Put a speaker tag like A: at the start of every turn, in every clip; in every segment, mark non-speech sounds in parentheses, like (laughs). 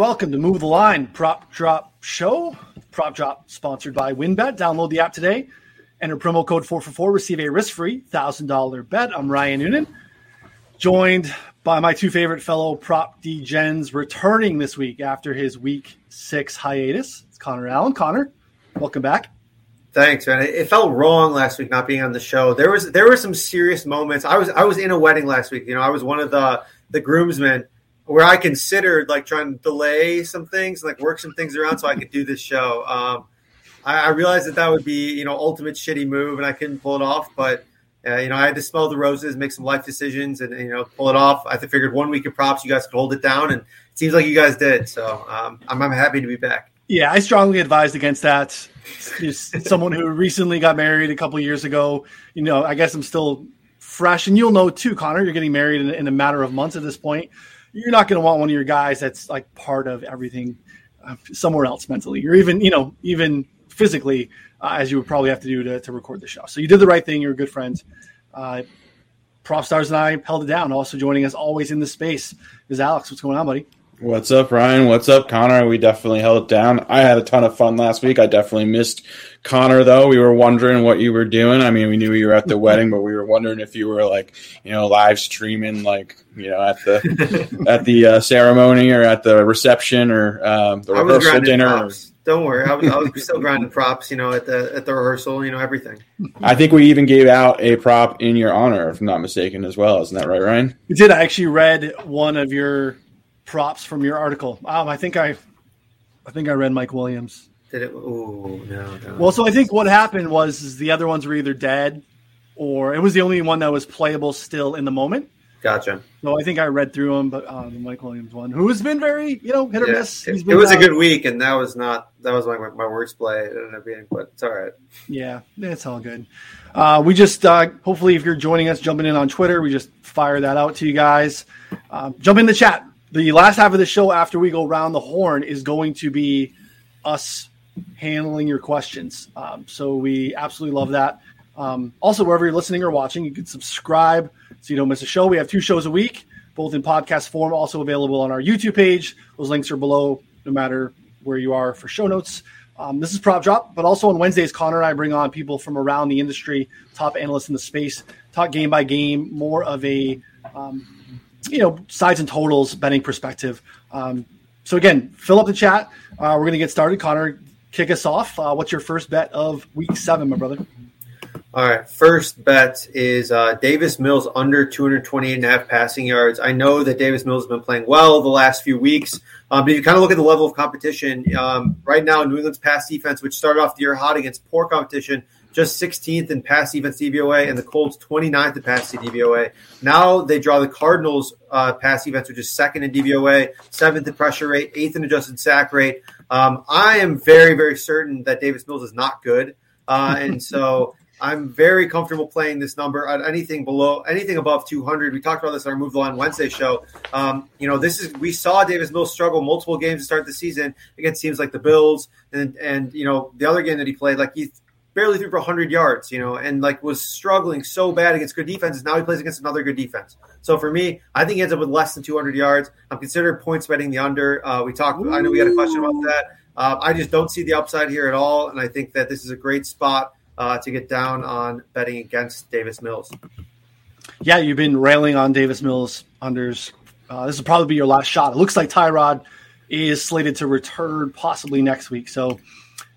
A: welcome to Move the Line Prop Drop Show. Prop Drop sponsored by WynnBET. Download the app today. Enter promo code 444, receive a risk free $1,000 bet. I'm Ryan Noonan, joined by my two favorite fellow prop degens returning this week after his week six hiatus. It's Connor Allen. Connor, welcome back.
B: Thanks, man. It felt wrong last week not being on the show. There was there were some serious moments. I was I was in a wedding last week. You know, I was one of the the groomsmen where I considered like trying to delay some things, like work some things around so I could do this show. Um, I, I, realized that that would be you know ultimate shitty move, and I couldn't pull it off. But uh, you know, I had to smell the roses, make some life decisions, and, you know pull it off. I figured one week of props, you guys could hold it down, and it seems like you guys did. So um, I'm, I'm happy to be back.
A: Yeah, I strongly advised against that. someone who recently got married a couple years ago. You know, I guess I'm still fresh, and you'll know too, Connor. You're getting married in, in a matter of months at this point you're not going to want one of your guys that's like part of everything uh, somewhere else mentally or even you know even physically uh, as you would probably have to do to, to record the show so you did the right thing you're a good friend uh, PropStarz and i held it down also joining us always in the space is alex what's going on buddy
C: What's up, Ryan? What's up, Connor? We definitely held it down. I had a ton of fun last week. I definitely missed Connor though. We were wondering what you were doing. I mean, we knew you were at the wedding, but we were wondering if you were like, you know, live streaming, like, you know, at the (laughs) at the uh, ceremony or at the reception or um, the rehearsal dinner.
B: Don't worry, I was, I was still grinding props, you know, at the at the rehearsal, you know, everything.
C: I think we even gave out a prop in your honor, if I'm not mistaken, as well. Isn't that right, Ryan?
A: We did. I actually read one of your props from your article. Um, I think I, I think I read Mike Williams.
B: Did it? Oh no, no.
A: Well, so I think what happened was the other ones were either dead, or it was the only one that was playable still in the moment.
B: Gotcha.
A: So I think I read through them, but um, the Mike Williams one, who has been very, you know, hit or yeah. miss.
B: It, it was a good week, and that was not that was my, my worst play. It ended up being, but it's all right.
A: Yeah, it's all good. Uh, we just uh, hopefully, if you're joining us, jumping in on Twitter, we just fire that out to you guys. Uh, jump in the chat the last half of the show after we go round the horn is going to be us handling your questions. Um, so we absolutely love that. Um, also, wherever you're listening or watching, you can subscribe so you don't miss a show. We have two shows a week, both in podcast form, also available on our YouTube page. Those links are below, no matter where you are for show notes. Um, this is Prop Drop, but also on Wednesdays, Connor and I bring on people from around the industry, top analysts in the space, talk game by game, more of a um, you know sides and totals betting perspective. Um, so again, fill up the chat. Uh, we're going to get started. Connor, kick us off. Uh, what's your first bet of week seven, my brother?
B: All right, first bet is uh, Davis Mills under 228 and a half passing yards. I know that Davis Mills has been playing well the last few weeks, um, but if you kind of look at the level of competition um, right now, New England's pass defense, which started off the year hot against poor competition, just 16th in pass defense DVOA, and the Colts 29th in pass DVOA. Now they draw the Cardinals uh, pass defense, which is second in DVOA, seventh in pressure rate, eighth in adjusted sack rate. Um, I am very, very certain that Davis Mills is not good, uh, and (laughs) so. I'm very comfortable playing this number at anything below, anything above 200. We talked about this on our Move the Line Wednesday show. Um, you know, this is we saw Davis Mills struggle multiple games to start the season against teams like the Bills, and and you know the other game that he played, like he barely threw for 100 yards, you know, and like was struggling so bad against good defenses. Now he plays against another good defense. So for me, I think he ends up with less than 200 yards. I'm considering points betting the under. Uh, we talked. I know we had a question about that. Uh, I just don't see the upside here at all, and I think that this is a great spot uh, to get down on betting against Davis Mills.
A: Yeah, you've been railing on Davis Mills unders. Uh, this will probably be your last shot. It looks like Tyrod is slated to return possibly next week. So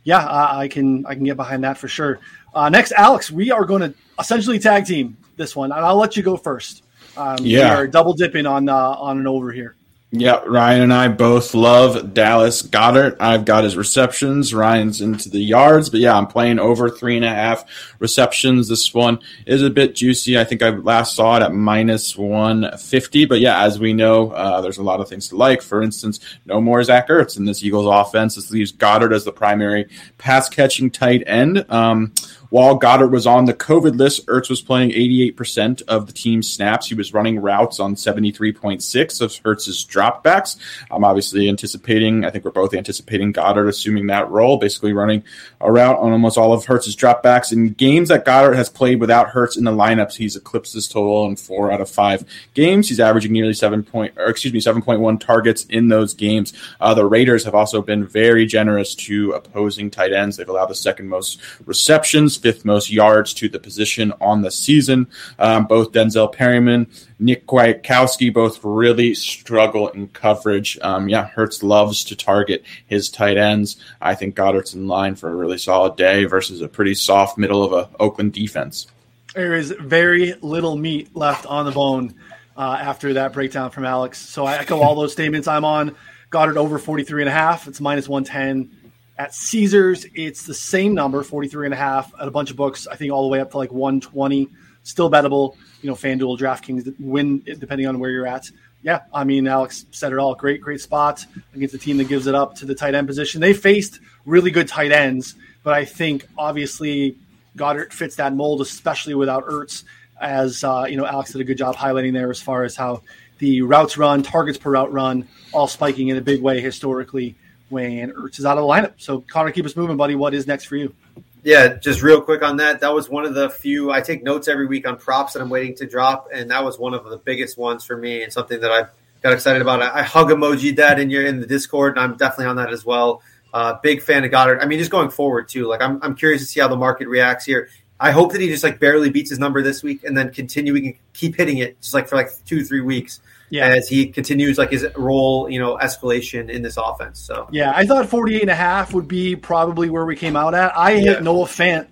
A: yeah, I, I can I can get behind that for sure. Uh, next, Alex, we are going to essentially tag team this one, and I'll let you go first. Um, yeah, we are double dipping on uh, on an over here.
C: Yeah, Ryan and I both love Dallas Goedert. I've got his receptions. Ryan's into the yards, but yeah, I'm playing over three and a half receptions. This one is a bit juicy. I think I last saw it at minus 150, but yeah, as we know, uh, there's a lot of things to like. For instance, no more Zach Ertz in this Eagles offense. This leaves Goedert as the primary pass catching tight end. Um, while Goedert was on the COVID list, Ertz was playing 88% of the team's snaps. He was running routes on 73.6 of Hurts's dropbacks. I'm obviously anticipating, I think we're both anticipating Goedert assuming that role, basically running a route on almost all of Hurts's dropbacks. In games that Goedert has played without Hurts in the lineups, he's eclipsed this total in four out of five games. He's averaging nearly seven point, or excuse me, 7.1 targets in those games. Uh, the Raiders have also been very generous to opposing tight ends. They've allowed the second most receptions, fifth most yards to the position on the season. Um, both Denzel Perryman, Nick Kwiatkoski both really struggle in coverage. Um, yeah, Hurts loves to target his tight ends. I think Goedert's in line for a really solid day versus a pretty soft middle of a Oakland defense.
A: There is very little meat left on the bone uh, after that breakdown from Alex. So I echo all those statements. I'm on Goedert over 43 and a half. It's minus 110. At Caesars, it's the same number, 43 and a half at a bunch of books. I think all the way up to like 120. Still bettable. You know, FanDuel, DraftKings Wynn depending on where you're at. Yeah, I mean, Alex said it all. Great, great spot against a team that gives it up to the tight end position. They faced really good tight ends, but I think obviously Goedert fits that mold, especially without Ertz. As uh, you know, Alex did a good job highlighting there as far as how the routes run, targets per route run, all spiking in a big way historically when Ertz is out of the lineup. So, Connor, keep us moving, buddy. What is next for you?
B: Yeah, just real quick on that. That was one of the few. I take notes every week on props that I'm waiting to drop, and that was one of the biggest ones for me, and something that I got excited about. I, I hug emoji that in your in the Discord, and I'm definitely on that as well. Uh, big fan of Goedert. I mean, just going forward too. Like, I'm I'm curious to see how the market reacts here. I hope that he just like barely beats his number this week, and then continuing and keep hitting it just like for like two three weeks yeah. as he continues like his role, you know, escalation in this offense. So
A: yeah, I thought 48 and a half would be probably where we came out at. I hit Noah Fant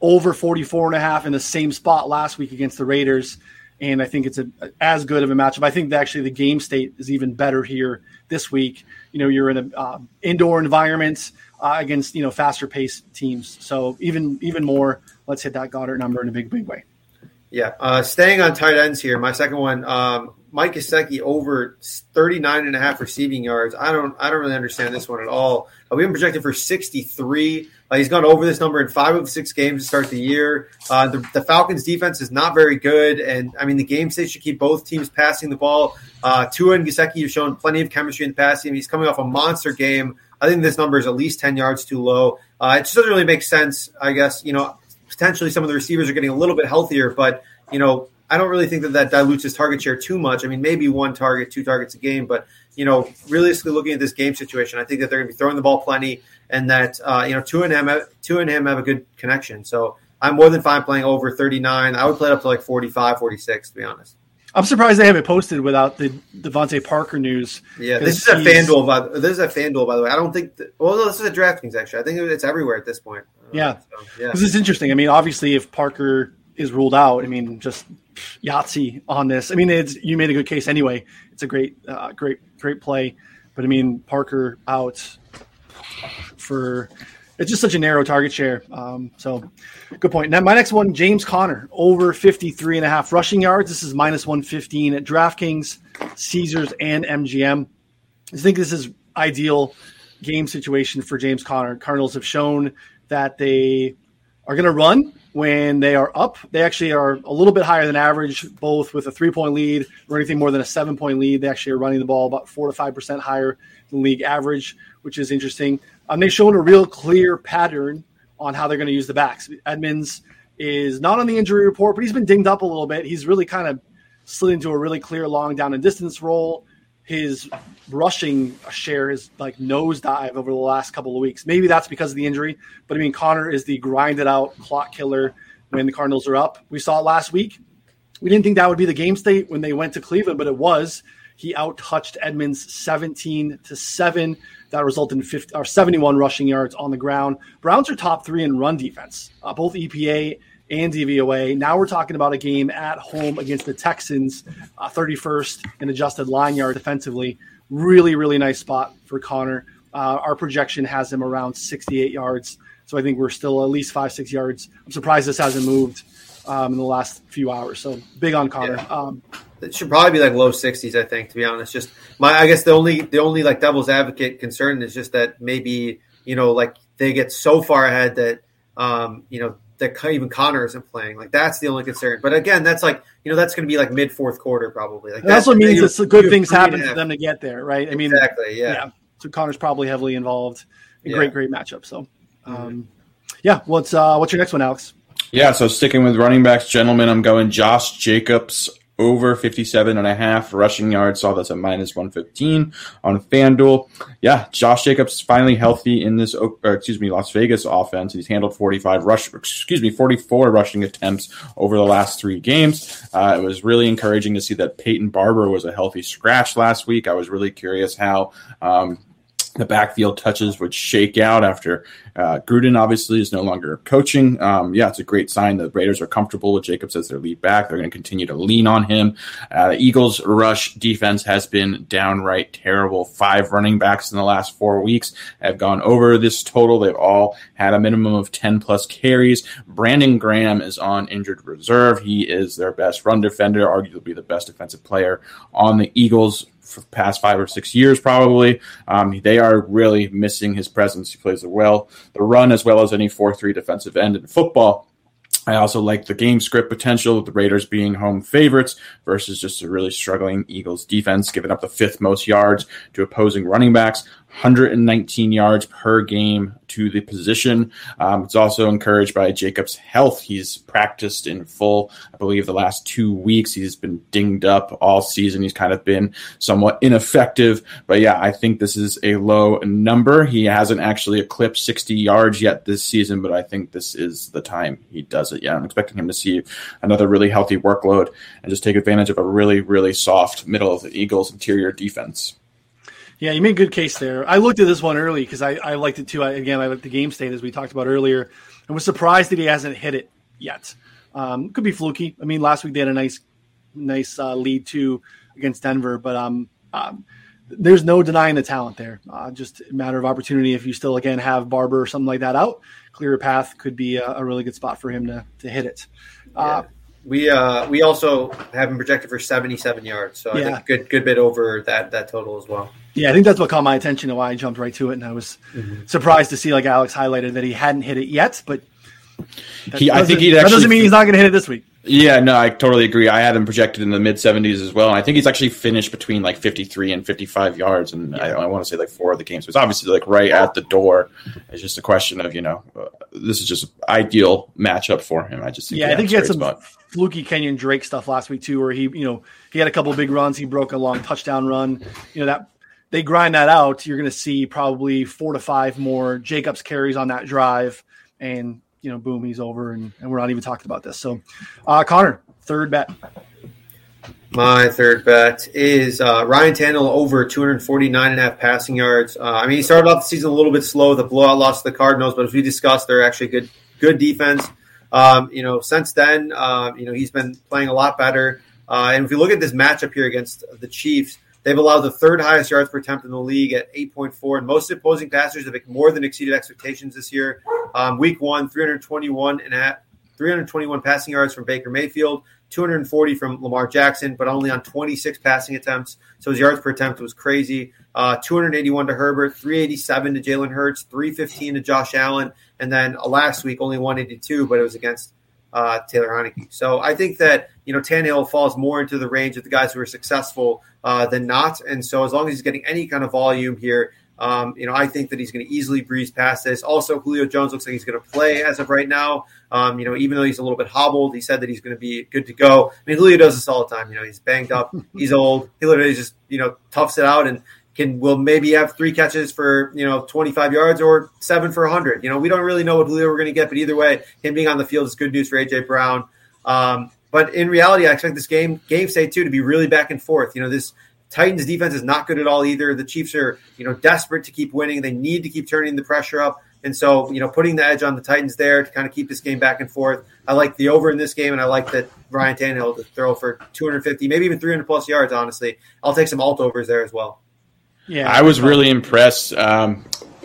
A: over 44 and a half in the same spot last week against the Raiders. And I think it's a, as good of a matchup. I think actually the game state is even better here this week. You know, you're in an uh, indoor environment uh, against you know faster paced teams. So even even more, let's hit that Goedert number in a big big way.
B: Yeah, uh, staying on tight ends here. My second one, um, Mike Gesicki over 39 and a half receiving yards. I don't I don't really understand this one at all. Uh, we've been projected for 63. Uh, he's gone over this number in five of six games to start the year. Uh, the, the, Falcons defense is not very good. And I mean, the game state should keep both teams passing the ball. Uh, Tua and Gesicki have shown plenty of chemistry in the passing. He's coming off a monster game. I think this number is at least 10 yards too low. Uh, it just doesn't really make sense, I guess. You know, potentially some of the receivers are getting a little bit healthier, but, you know, I don't really think that that dilutes his target share too much. I mean, maybe one target, Tua targets a game, but you know, realistically looking at this game situation, I think that they're going to be throwing the ball plenty, and that uh, you know, two and him, Tua and him have a good connection. So I'm more than fine playing over 39. I would play it up to like 45, 46, to be honest.
A: I'm surprised they haven't posted without the DeVante Parker news.
B: Yeah, this is a FanDuel. By this is a FanDuel, by the way. I don't think. That, well, no, this is a DraftKings actually. I think it's everywhere at this point.
A: Yeah, so, yeah. This is interesting. I mean, obviously, if Parker is ruled out, I mean, just Yahtzee on this. I mean, it's you made a good case anyway. It's a great, uh, great, great play. But I mean, Parker out for it's just such a narrow target share. Um, so good point. Now my next one, James Conner, over 53 and a half rushing yards. This is minus 115 at DraftKings, Caesars, and MGM. I think this is ideal game situation for James Conner. Cardinals have shown that they are going to run when they are up. They actually are a little bit higher than average, both with a three point lead or anything more than a seven point lead. They actually are running the ball about four to five percent higher than league average, which is interesting. Um, they've shown a real clear pattern on how they're going to use the backs. Edmonds is not on the injury report, but he's been dinged up a little bit. He's really kind of slid into a really clear long down and distance role his rushing share is like nosedive over the last couple of weeks. Maybe that's because of the injury, but I mean, Conner is the grinded out clock killer when the Cardinals are up. We saw it last week. We didn't think that would be the game state when they went to Cleveland, but it was. He out touched Edmonds 17 to 7. That resulted in 50, or 71 rushing yards on the ground. Browns are top three in run defense. Uh, both EPA and DVOA. Now we're talking about a game at home against the Texans, uh, 31st in adjusted line yard defensively. Really, really nice spot for Conner. Uh, our projection has him around 68 yards. So I think we're still at least five, six yards. I'm surprised this hasn't moved um, in the last few hours. So big on Conner. Yeah. Um,
B: it should probably be like low 60s, I think, to be honest. Just my, I guess the only, the only like devil's advocate concern is just that maybe, you know, like they get so far ahead that, um, you know, that even Conner isn't playing. Like that's the only concern. But again, that's like you know that's going to be like mid fourth quarter probably. Like
A: that also means it's good things happen for them to get there, right? I mean,
B: exactly. Yeah. yeah.
A: So Conner's probably heavily involved. A yeah. great, great matchup. So, um, mm-hmm. yeah. What's uh, what's your next one, Alex?
C: Yeah. So sticking with running backs, gentlemen, I'm going Josh Jacobs over 57 and a half rushing yards. Saw this at minus 115 on FanDuel. Yeah, Josh Jacobs is finally healthy in this, excuse me, Las Vegas offense. He's handled 45 rush, excuse me, 44 rushing attempts over the last three games. Uh, it was really encouraging to see that Peyton Barber was a healthy scratch last week. I was really curious how um, the backfield touches would shake out after uh, Gruden obviously is no longer coaching. Um, yeah, it's a great sign. The Raiders are comfortable with Jacobs as their lead back. They're going to continue to lean on him. Uh, the Eagles' rush defense has been downright terrible. Five running backs in the last four weeks have gone over this total. They've all had a minimum of 10 plus carries. Brandon Graham is on injured reserve. He is their best run defender, arguably the best defensive player on the Eagles past five or six years, probably. Um, they are really missing his presence. He plays well the run as well as any 4 3 defensive end in football. I also like the game script potential the Raiders being home favorites versus just a really struggling Eagles defense, giving up the fifth most yards to opposing running backs. 119 yards per game to the position. Um, it's also encouraged by Jacobs' health. He's practiced in full, I believe, the last two weeks. He's been dinged up all season. He's kind of been somewhat ineffective. But yeah, I think this is a low number. He hasn't actually eclipsed 60 yards yet this season, but I think this is the time he does it. Yeah, I'm expecting him to see another really healthy workload and just take advantage of a really, really soft middle of the Eagles' interior defense.
A: Yeah, you made a good case there. I looked at this one early because I, I liked it too. I, again, I liked the game state as we talked about earlier, and was surprised that he hasn't hit it yet. Um, could be fluky. I mean, last week they had a nice, nice uh, lead too against Denver, but um, um, there's no denying the talent there. Uh, just a matter of opportunity. If you still again have Barber or something like that out, clear path could be a, a really good spot for him to to hit it. Uh,
B: yeah. We uh, we also have him projected for 77 yards, so yeah. I think good good bit over that that total as well.
A: Yeah, I think that's what caught my attention and why I jumped right to it, and I was mm-hmm. surprised to see like Alex highlighted that he hadn't hit it yet, but
C: he, I think he
A: that doesn't mean he's not going to hit it this week.
C: Yeah, no, I totally agree. I had him projected in the mid 70s as well. And I think he's actually finished between like 53 and 55 yards. And yeah. I, I, want to say like four of the games. So it's obviously like right at the door. It's just a question of, you know, uh, this is just ideal matchup for him. I just
A: think yeah, I think he had some spot. Fluky Kenyan Drake stuff last week too, where he, you know, he had a couple big runs. He broke a long touchdown run. You know, that they grind that out. You're going to see probably four to five more Jacobs carries on that drive. And you know, boom, he's over, and, and we're not even talking about this. So, uh, Connor, third bet.
B: My third bet is uh, Ryan Tannehill over 249 and a half passing yards. Uh, I mean, he started off the season a little bit slow, the blowout loss to the Cardinals, but as we discussed, they're actually good, good defense. Um, you know, since then, uh, you know, he's been playing a lot better. Uh, and if you look at this matchup here against the Chiefs, They've allowed the third highest yards per attempt in the league at 8.4, and most opposing passers have more than exceeded expectations this year. Um, week one, 321 and at 321 passing yards from Baker Mayfield, 240 from Lamar Jackson, but only on 26 passing attempts. So his yards per attempt was crazy. Uh, 281 to Herbert, 387 to Jalen Hurts, 315 to Josh Allen, and then uh, last week only 182, but it was against uh, Taylor Heinicke. So I think that you know Tannehill falls more into the range of the guys who are successful uh, than not, and so as long as he's getting any kind of volume here, um, you know I think that he's going to easily breeze past this. Also, Julio Jones looks like he's going to play as of right now. Um, you know, even though he's a little bit hobbled, he said that he's going to be good to go. I mean, Julio does this all the time. You know, he's banged up, (laughs) he's old, he literally just you know toughs it out and can will maybe have three catches for you know 25 yards or seven for 100. You know, we don't really know what Julio we're going to get, but either way, him being on the field is good news for AJ Brown. Um, but in reality, I expect this game game state too to be really back and forth. You know, this Titans defense is not good at all either. The Chiefs are you know desperate to keep winning. They need to keep turning the pressure up. And so, you know, putting the edge on the Titans there to kind of keep this game back and forth. I like the over in this game, and I like that Ryan Tannehill to throw for 250, maybe even 300 plus yards. Honestly, I'll take some alt overs there as well.
C: Yeah, I was really impressed. Um,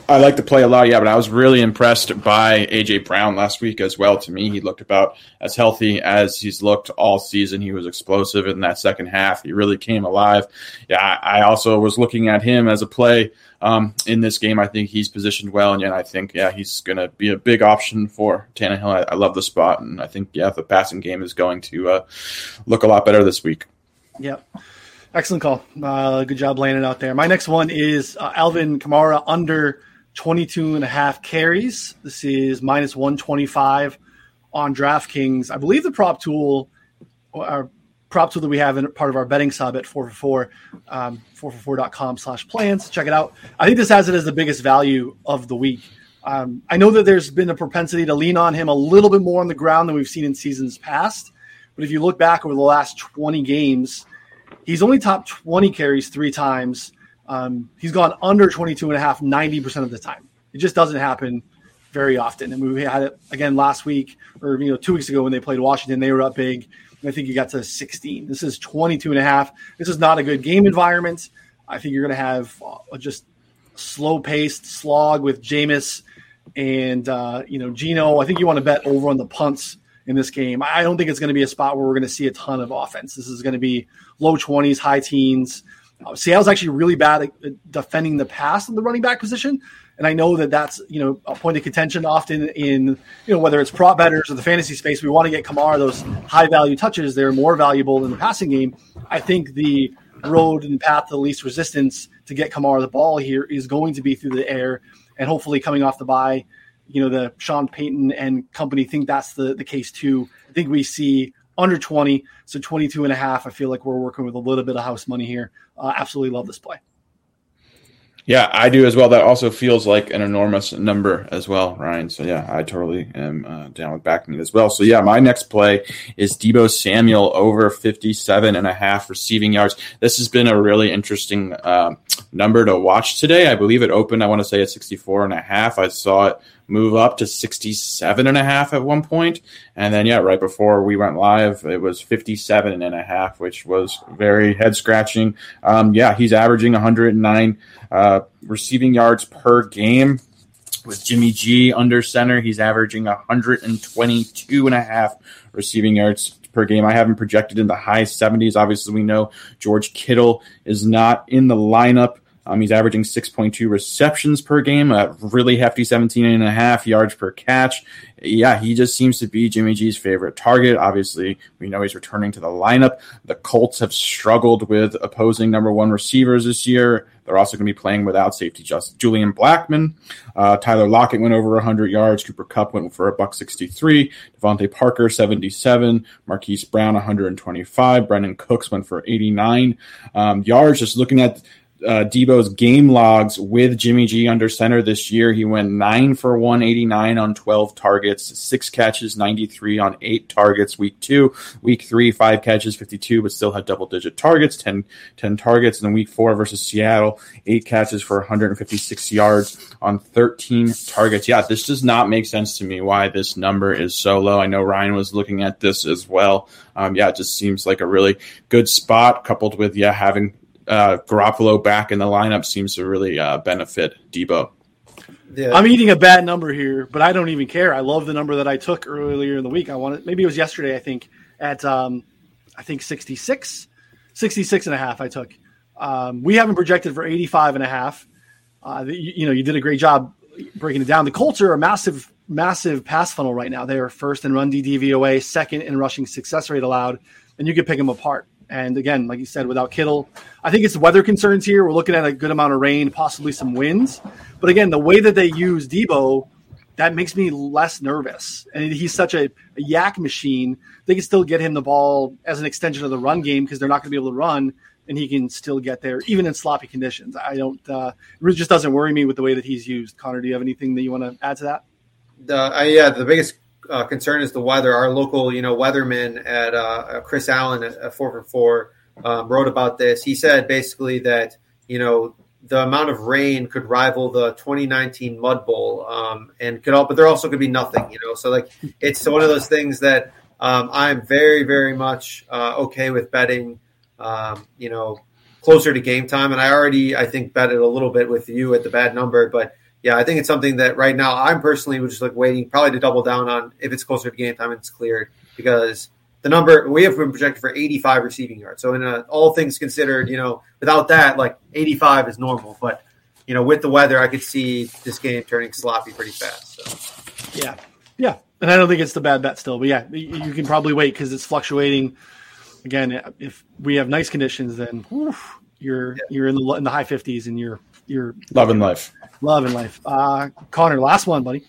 C: I like the play a lot, yeah, but I was really impressed by AJ Brown last week as well. To me, he looked about as healthy as he's looked all season. He was explosive in that second half. He really came alive. Yeah, I also was looking at him as a play um, in this game. I think he's positioned well, and yeah, I think yeah he's going to be a big option for Tannehill. I, I, love the spot, and I think yeah the passing game is going to uh, look a lot better this week.
A: Yep. Excellent call. Uh, good job laying it out there. My next one is uh, Alvin Kamara under 22 and a half carries. This is minus 125 on DraftKings. I believe the prop tool, our prop tool that we have in part of our betting sub at 444, um, 444.com slash plans. Check it out. I think this has it as the biggest value of the week. Um, I know that there's been a propensity to lean on him a little bit more on the ground than we've seen in seasons past. But if you look back over the last 20 games, he's only top 20 carries three times um, he's gone under 22 and a half 90% of the time. It just doesn't happen very often. And we had it again last week or, you know, two weeks ago when they played Washington, they were up big. And I think he got to 16. This is 22 and a half. This is not a good game environment. I think you're going to have a just slow paced slog with Jameis and, uh, you know, Geno. I think you want to bet over on the punts in this game. I don't think it's going to be a spot where we're going to see a ton of offense. This is going to be low 20s, high teens. Uh, Seattle's actually really bad at defending the pass in the running back position. And I know that that's you know a point of contention often in you know whether it's prop betters or the fantasy space. We want to get Kamara those high value touches. They're more valuable in the passing game. I think the road and path to the least resistance to get Kamara the ball here is going to be through the air, and hopefully coming off the bye, you know the Sean Payton and company think that's the the case too. I think we see under 20. So 22 and a half. I feel like we're working with a little bit of house money here. Uh, absolutely love this play.
C: Yeah, I do as well. That also feels like an enormous number as well, Ryan. So yeah, I totally am uh, down with backing it as well. So yeah, my next play is Deebo Samuel over 57 and a half receiving yards. This has been a really interesting uh, number to watch today. I believe it opened, I want to say at 64 and a half. I saw it move up to 67 and a half at one point. And then, yeah, right before we went live, it was 57 and a half, which was very head scratching. Um, yeah, he's averaging 109 uh, receiving yards per game. With Jimmy G under center, he's averaging 122 and a half receiving yards per game. I haven't projected in the high 70s. Obviously, we know George Kittle is not in the lineup. Um, he's averaging 6.2 receptions per game, a really hefty 17 and a half yards per catch. Yeah, he just seems to be Jimmy G's favorite target. Obviously, we know he's returning to the lineup. The Colts have struggled with opposing number one receivers this year. They're also going to be playing without safety just Julian Blackmon. Uh, Tyler Lockett went over 100 yards. Cooper Kupp went for a buck 63. DeVante Parker 77. Marquise Brown 125. Brandin Cooks went for 89 um, yards. Just looking at uh, Deebo's game logs with Jimmy G under center this year. He went nine for 189 on 12 targets, six catches, 93 on eight targets. Week two, week three, five catches, 52, but still had double digit targets, 10, 10 targets. And then week four versus Seattle, eight catches for 156 yards on 13 targets. Yeah, this does not make sense to me why this number is so low. I know Ryan was looking at this as well. Um, yeah, it just seems like a really good spot coupled with, yeah, having uh, Garoppolo back in the lineup seems to really uh, benefit Deebo.
A: Yeah. I'm eating a bad number here, but I don't even care. I love the number that I took earlier in the week. I wanted maybe it was yesterday. I think at um, I think 66, 66 and a half. I took. Um, we haven't projected for 85 and a half. Uh, you, you know, you did a great job breaking it down. The Colts are a massive, massive pass funnel right now. They are first in run DVOA, second in rushing success rate allowed, and you could pick them apart. And again, like you said, without Kittle, I think it's weather concerns here. We're looking at a good amount of rain, possibly some winds. But again, the way that they use Deebo, that makes me less nervous. And he's such a, a YAC machine. They can still get him the ball as an extension of the run game because they're not going to be able to run, and he can still get there even in sloppy conditions. I don't. Uh, it just doesn't worry me with the way that he's used. Connor, do you have anything that you want to add to that?
B: Uh, yeah, the biggest uh, concern is the weather. Our local, you know, weatherman at uh, uh Chris Allen at, four for four um, wrote about this. He said basically that you know the amount of rain could rival the 2019 Mud Bowl, um, and could all, but there also could be nothing. You know, so like it's one of those things that um, I'm very, very much uh, okay with betting. Um, you know, closer to game time, and I already I think betted a little bit with you at the bad number, but yeah, I think it's something that right now I'm personally just like waiting probably to double down on if it's closer to game time and it's cleared because the number we have been projected for 85 receiving yards. So in a, all things considered, you know, without that, like 85 is normal. But you know, with the weather, I could see this game turning sloppy pretty fast.
A: So. Yeah, yeah, and I don't think it's the bad bet still. But yeah, you can probably wait because it's fluctuating. Again, if we have nice conditions, then whew, you're yeah. you're in the in the high 50s and you're you're
C: loving life.
A: Love and life. Uh, Connor, last one, buddy.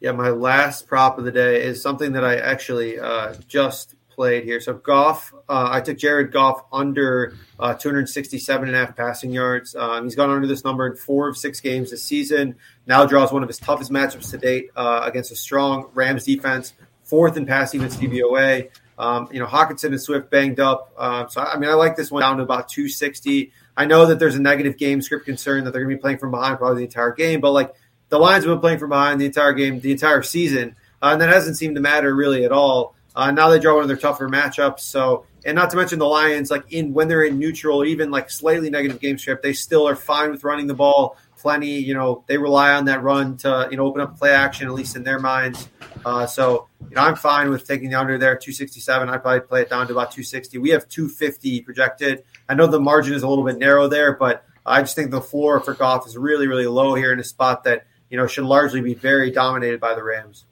B: Yeah, my last prop of the day is something that I actually uh, just played here. So Goff, uh, I took Jared Goff under uh, 267 and a half passing yards. Um, he's gone under this number in four of six games this season. Now draws one of his toughest matchups to date uh, against a strong Rams defense, fourth in passing against DVOA. Um, you know, Hockenson and Swift banged up. Um, so, I mean, I like this one down to about 260. I know that there's a negative game script concern that they're going to be playing from behind probably the entire game, but like the Lions have been playing from behind the entire game, the entire season, uh, and that hasn't seemed to matter really at all. Uh, now they draw one of their tougher matchups. So, and not to mention the Lions, like in when they're in neutral, even like slightly negative game script, they still are fine with running the ball. Plenty, you know, they rely on that run to you know open up play action at least in their minds. Uh, so, you know, I'm fine with taking the under there, 267. I'd probably play it down to about 260. We have 250 projected. I know the margin is a little bit narrow there, but I just think the floor for Goff is really, really low here in a spot that you know, should largely be very dominated by the Rams.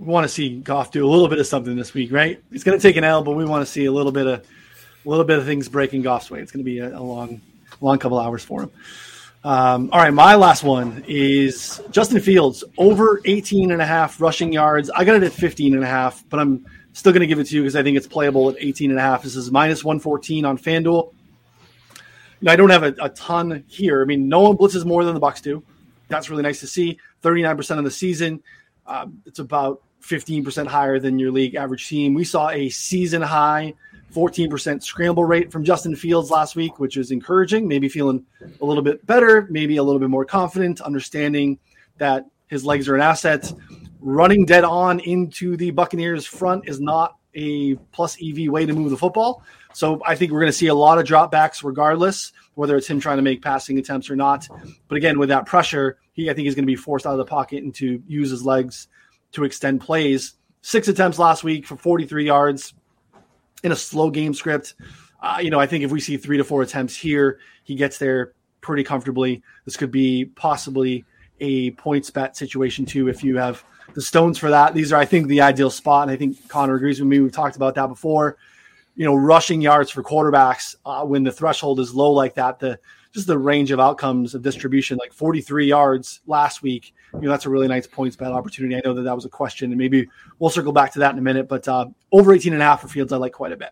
A: Want to see Goff do a little bit of something this week, right? He's going to take an L, but we want to see a little bit of a little bit of things breaking Goff's way. It's going to be a, a long, long couple hours for him. Um, all right, my last one is Justin Fields over 18 and a half rushing yards. I got it at 15 and a half, but I'm still going to give it to you because I think it's playable at 18 and a half. This is minus 114 on FanDuel. I don't have a, a ton here. I mean, no one blitzes more than the Bucs do. That's really nice to see. 39% of the season. Um, it's about 15% higher than your league average team. We saw a season high 14% scramble rate from Justin Fields last week, which is encouraging. Maybe feeling a little bit better, maybe a little bit more confident, understanding that his legs are an asset. Running dead on into the Buccaneers front is not a plus EV way to move the football. So I think we're going to see a lot of dropbacks regardless, whether it's him trying to make passing attempts or not. But again, with that pressure, he I think he's going to be forced out of the pocket and to use his legs to extend plays. Six attempts last week for 43 yards in a slow game script. Uh, you know, I think if we see three to four attempts here, he gets there pretty comfortably. This could be possibly a points bet situation too if you have the stones for that. These are, I think, the ideal spot, and I think Connor agrees with me. We've talked about that before you know, rushing yards for quarterbacks uh, when the threshold is low like that. The just the range of outcomes of distribution, like 43 yards last week. You know, that's a really nice points bet opportunity. I know that that was a question, and maybe we'll circle back to that in a minute. But uh, over 18 and a half for Fields, I like quite a bit.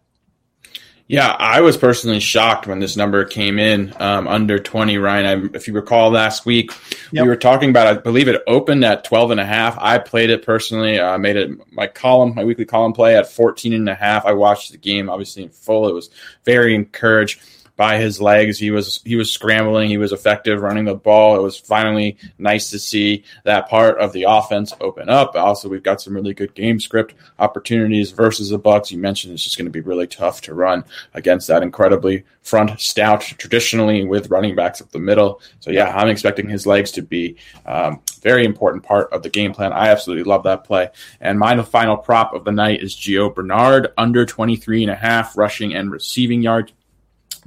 C: Yeah, I was personally shocked when this number came in um, under 20, Ryan. I, if you recall last week, yep. we were talking about, I believe it opened at 12 and a half. I played it personally. I uh, made it my column, my weekly column play at 14 and a half. I watched the game obviously in full. It was very encouraged by his legs. He was he was scrambling. He was effective running the ball. It was finally nice to see that part of the offense open up. Also, we've got some really good game script opportunities versus the Bucs. You mentioned it's just going to be really tough to run against that incredibly front stout traditionally with running backs up the middle. So yeah, I'm expecting his legs to be um, very important part of the game plan. I absolutely love that play. And my final prop of the night is Gio Bernard under 23 and a half rushing and receiving yards.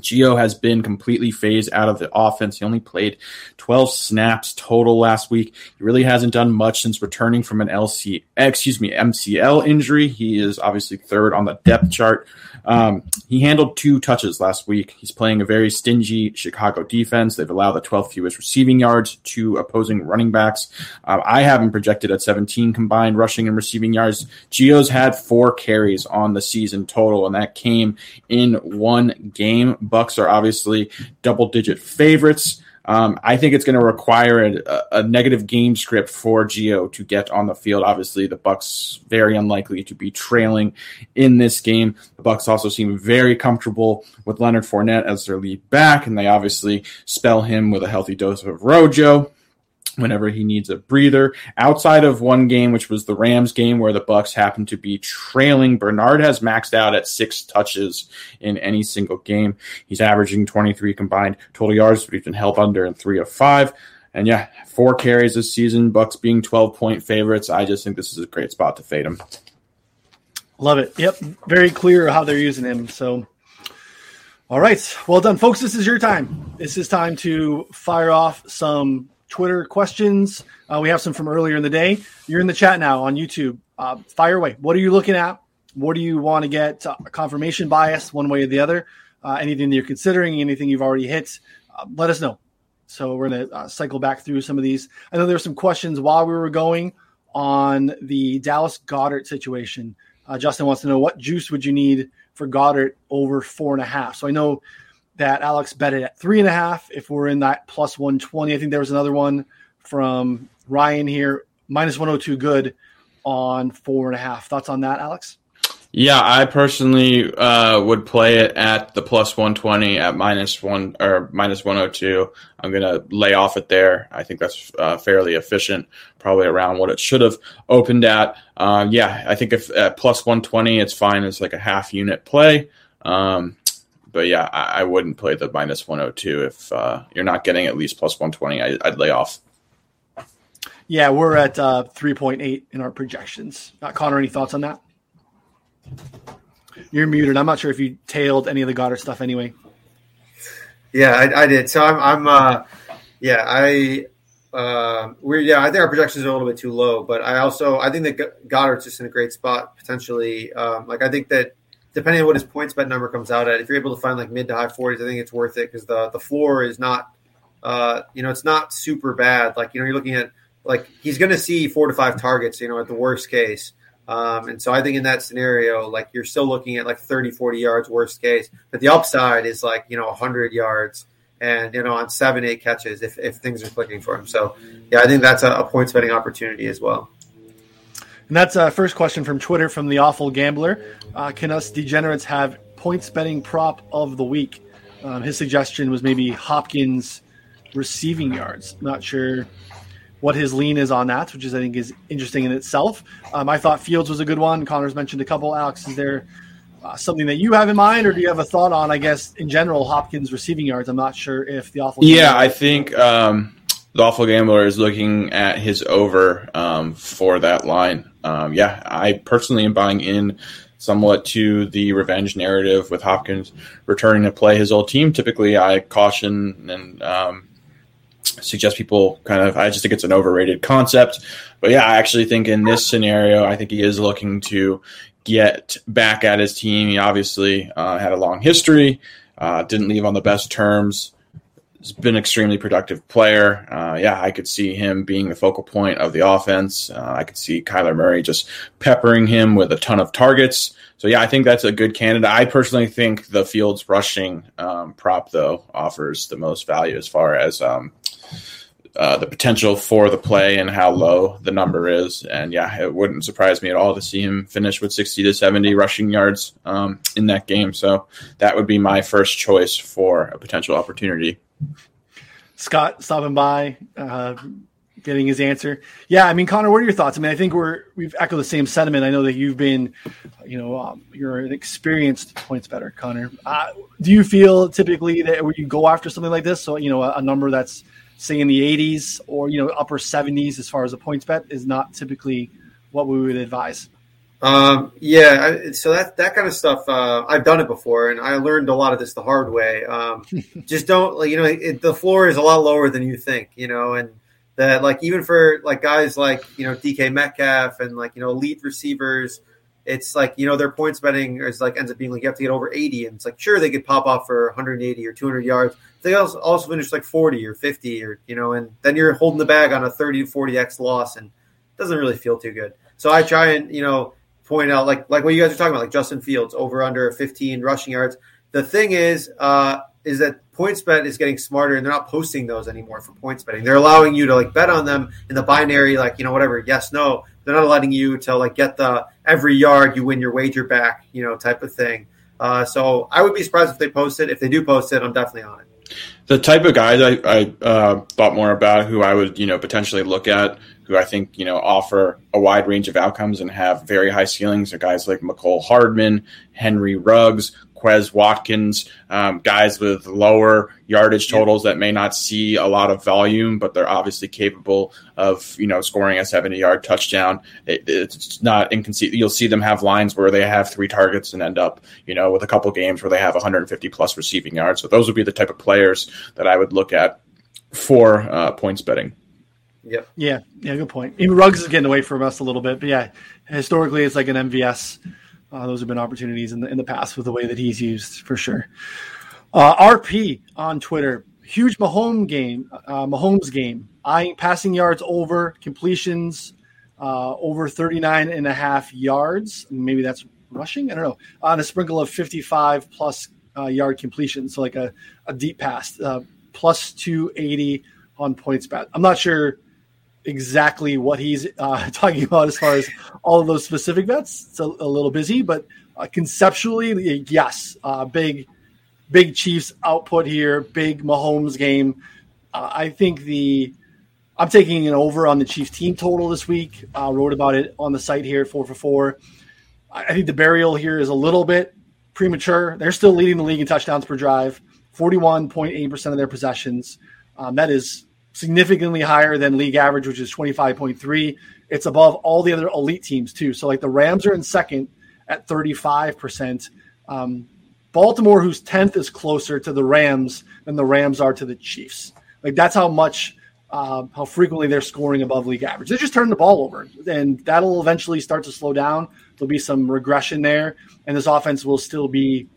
C: Gio has been completely phased out of the offense. He only played 12 snaps total last week. He really hasn't done much since returning from an LC, eh, excuse me, MCL injury. He is obviously third on the depth chart. Um, he handled two touches last week. He's playing a very stingy Chicago defense. They've allowed the 12th fewest receiving yards to opposing running backs. Uh, I have him projected at 17 combined rushing and receiving yards. Gio's had four carries on the season total, and that came in one game. Bucs are obviously double digit favorites. Um, I think it's going to require a, a, negative game script for Gio to get on the field. Obviously, the Bucs very unlikely to be trailing in this game. The Bucs also seem very comfortable with Leonard Fournette as their lead back, and they obviously spell him with a healthy dose of Rojo. Whenever he needs a breather. Outside of one game, which was the Rams game where the Bucs happened to be trailing, Bernard has maxed out at six touches in any single game. He's averaging 23 combined total yards, but he's been held under in three of five. And yeah, four carries this season, Bucs being 12 point favorites. I just think this is a great spot to fade him.
A: Love it. Yep. Very clear how they're using him. So all right. Well done, folks. This is your time. This is time to fire off some Twitter questions. Uh, we have some from earlier in the day. You're in the chat now on YouTube. Uh, fire away. What are you looking at? What do you want to get uh, confirmation bias one way or the other? Uh, anything that you're considering, anything you've already hit, uh, let us know. So we're going to uh, cycle back through some of these. I know there were some questions while we were going on the Dallas Goedert situation. Justin wants to know what juice would you need for Goedert over four and a half. So I know that Alex bet it at three and a half if we're in that plus 120. I think there was another one from Ryan here, minus 102 good on four and a half. Thoughts on that, Alex?
C: Yeah, I personally uh, would play it at the plus 120 at minus one or minus 102. I'm going to lay off it there. I think that's uh, fairly efficient, probably around what it should have opened at. Uh, yeah, I think if at plus 120, it's fine It's like a half unit play. Um, but yeah, I, I, wouldn't play the minus 102 if uh, you're not getting at least plus 120. I, would lay off.
A: Yeah, we're at uh, 3.8 in our projections. Uh, Connor, any thoughts on that? You're muted. I'm not sure if you tailed any of the Goedert stuff anyway.
B: Yeah, I, I did. So I'm, I'm uh, yeah, I, uh, we're, yeah, I think our projections are a little bit too low, but I also, I think that Goedert's just in a great spot potentially. Um, like, I think that depending on what his points bet number comes out at, if you're able to find like mid to high 40s, I think it's worth it because the, the floor is not, uh, you know, it's not super bad. Like, you know, you're looking at, like, he's going to see four to five targets, you know, at the worst case. Um, and so I think in that scenario, like you're still looking at like 30, 40 yards worst case, but the upside is like, you know, 100 yards and, you know, on seven, eight catches if, if things are clicking for him. So, yeah, I think that's a, a points betting opportunity as well.
A: And that's a first question from Twitter from the awful gambler. Uh, can us degenerates have points betting prop of the week? Um, his suggestion was maybe Hopkins receiving yards. Not sure what his lean is on that, which is I think is interesting in itself. Um, I thought Fields was a good one. Connor's mentioned a couple. Alex, is there uh, something that you have in mind, or do you have a thought on? I guess in general, Hopkins receiving yards. I'm not sure if the awful.
C: Yeah, I think um, the awful gambler is looking at his over um, for that line. Um, yeah, I personally am buying in somewhat to the revenge narrative with Hopkins returning to play his old team. Typically, I caution and um, suggest people kind of. I just think it's an overrated concept, but yeah, I actually think in this scenario, I think he is looking to get back at his team. He obviously uh, had a long history, uh, didn't leave on the best terms. Has been an extremely productive player. Uh, yeah, I could see him being the focal point of the offense. Uh, I could see Kyler Murray just peppering him with a ton of targets. So yeah, I think that's a good candidate. I personally think the Fields rushing um, prop though offers the most value as far as um, uh, the potential for the play and how low the number is. And yeah, it wouldn't surprise me at all to see him finish with 60 to 70 rushing yards um, in that game. So that would be my first choice for a potential opportunity.
A: Scott stopping by, uh, getting his answer. Yeah, I mean, Connor, what are your thoughts? I mean, I think we're we've echoed the same sentiment. I know that you've been, you know, um, you're an experienced points better, Connor. Uh, do you feel typically that when you go after something like this, so you know, a, a number that's say in the 80s or you know upper 70s as far as a points bet is not typically what we would advise.
B: Um, yeah, so that that kind of stuff uh, I've done it before, and I learned a lot of this the hard way. Um, (laughs) just don't like you know it, the floor is a lot lower than you think, you know, and that like even for like guys like you know DK Metcalf and like you know elite receivers, it's like you know their points betting is like ends up being like you have to get over 80, and it's like sure they could pop off for 180 or 200 yards, they also also finish like 40 or 50 or you know and then you're holding the bag on a 30 to 40x loss and it doesn't really feel too good so i try and you know point out like like what you guys are talking about like justin fields over under 15 rushing yards the thing is uh is that PointsBet is getting smarter and they're not posting those anymore for points betting. They're allowing you to like bet on them in the binary, like you know whatever, yes, no. They're not letting you to like get the every yard you win your wager back, you know, type of thing. Uh, so I would be surprised if they post it. If they do post it, I'm definitely on it.
C: The type of guys I, I uh, thought more about who I would, you know, potentially look at, who I think, you know, offer a wide range of outcomes and have very high ceilings are guys like Mecole Hardman, Henry Ruggs, Quez Watkins, um, guys with lower yardage totals that may not see a lot of volume, but they're obviously capable of you know scoring a seventy yard touchdown. It, it's not inconceivable. You'll see them have lines where they have three targets and end up you know with a couple games where they have 150 plus receiving yards. So those would be the type of players that I would look at for uh, points betting.
A: Yep. Yeah. Yeah. Good point. Even Ruggs is getting away from us a little bit, but yeah, historically it's like an MVS uh, those have been opportunities in the in the past with the way that he's used for sure. Uh, RP on Twitter, huge Mahomes game, uh, Mahomes game, eyeing passing yards over completions uh, over 39 and a half yards. Maybe that's rushing. I don't know. On a sprinkle of 55 plus uh, yard completion, so like a, a deep pass, uh, plus 280 on points bet. I'm not sure exactly what he's uh, (laughs) talking about as far as all of those specific bets. It's a, a little busy, but uh, conceptually, yes, uh, big, big Chiefs output here, big Mahomes game. Uh, I think the I'm taking an over on the Chiefs team total this week. Uh, wrote about it on the site here, four for four. I think the burial here is a little bit premature. They're still leading the league in touchdowns per drive, 41.8% of their possessions. Um, that is significantly higher than league average, which is 25.3. It's above all the other elite teams, too. So, like the Rams are in second at 35%. Um, Baltimore, whose 10th is closer to the Rams than the Rams are to the Chiefs. Like, that's how much, uh, how frequently they're scoring above league average. They just turn the ball over, and that'll eventually start to slow down. There'll be some regression there, and this offense will still be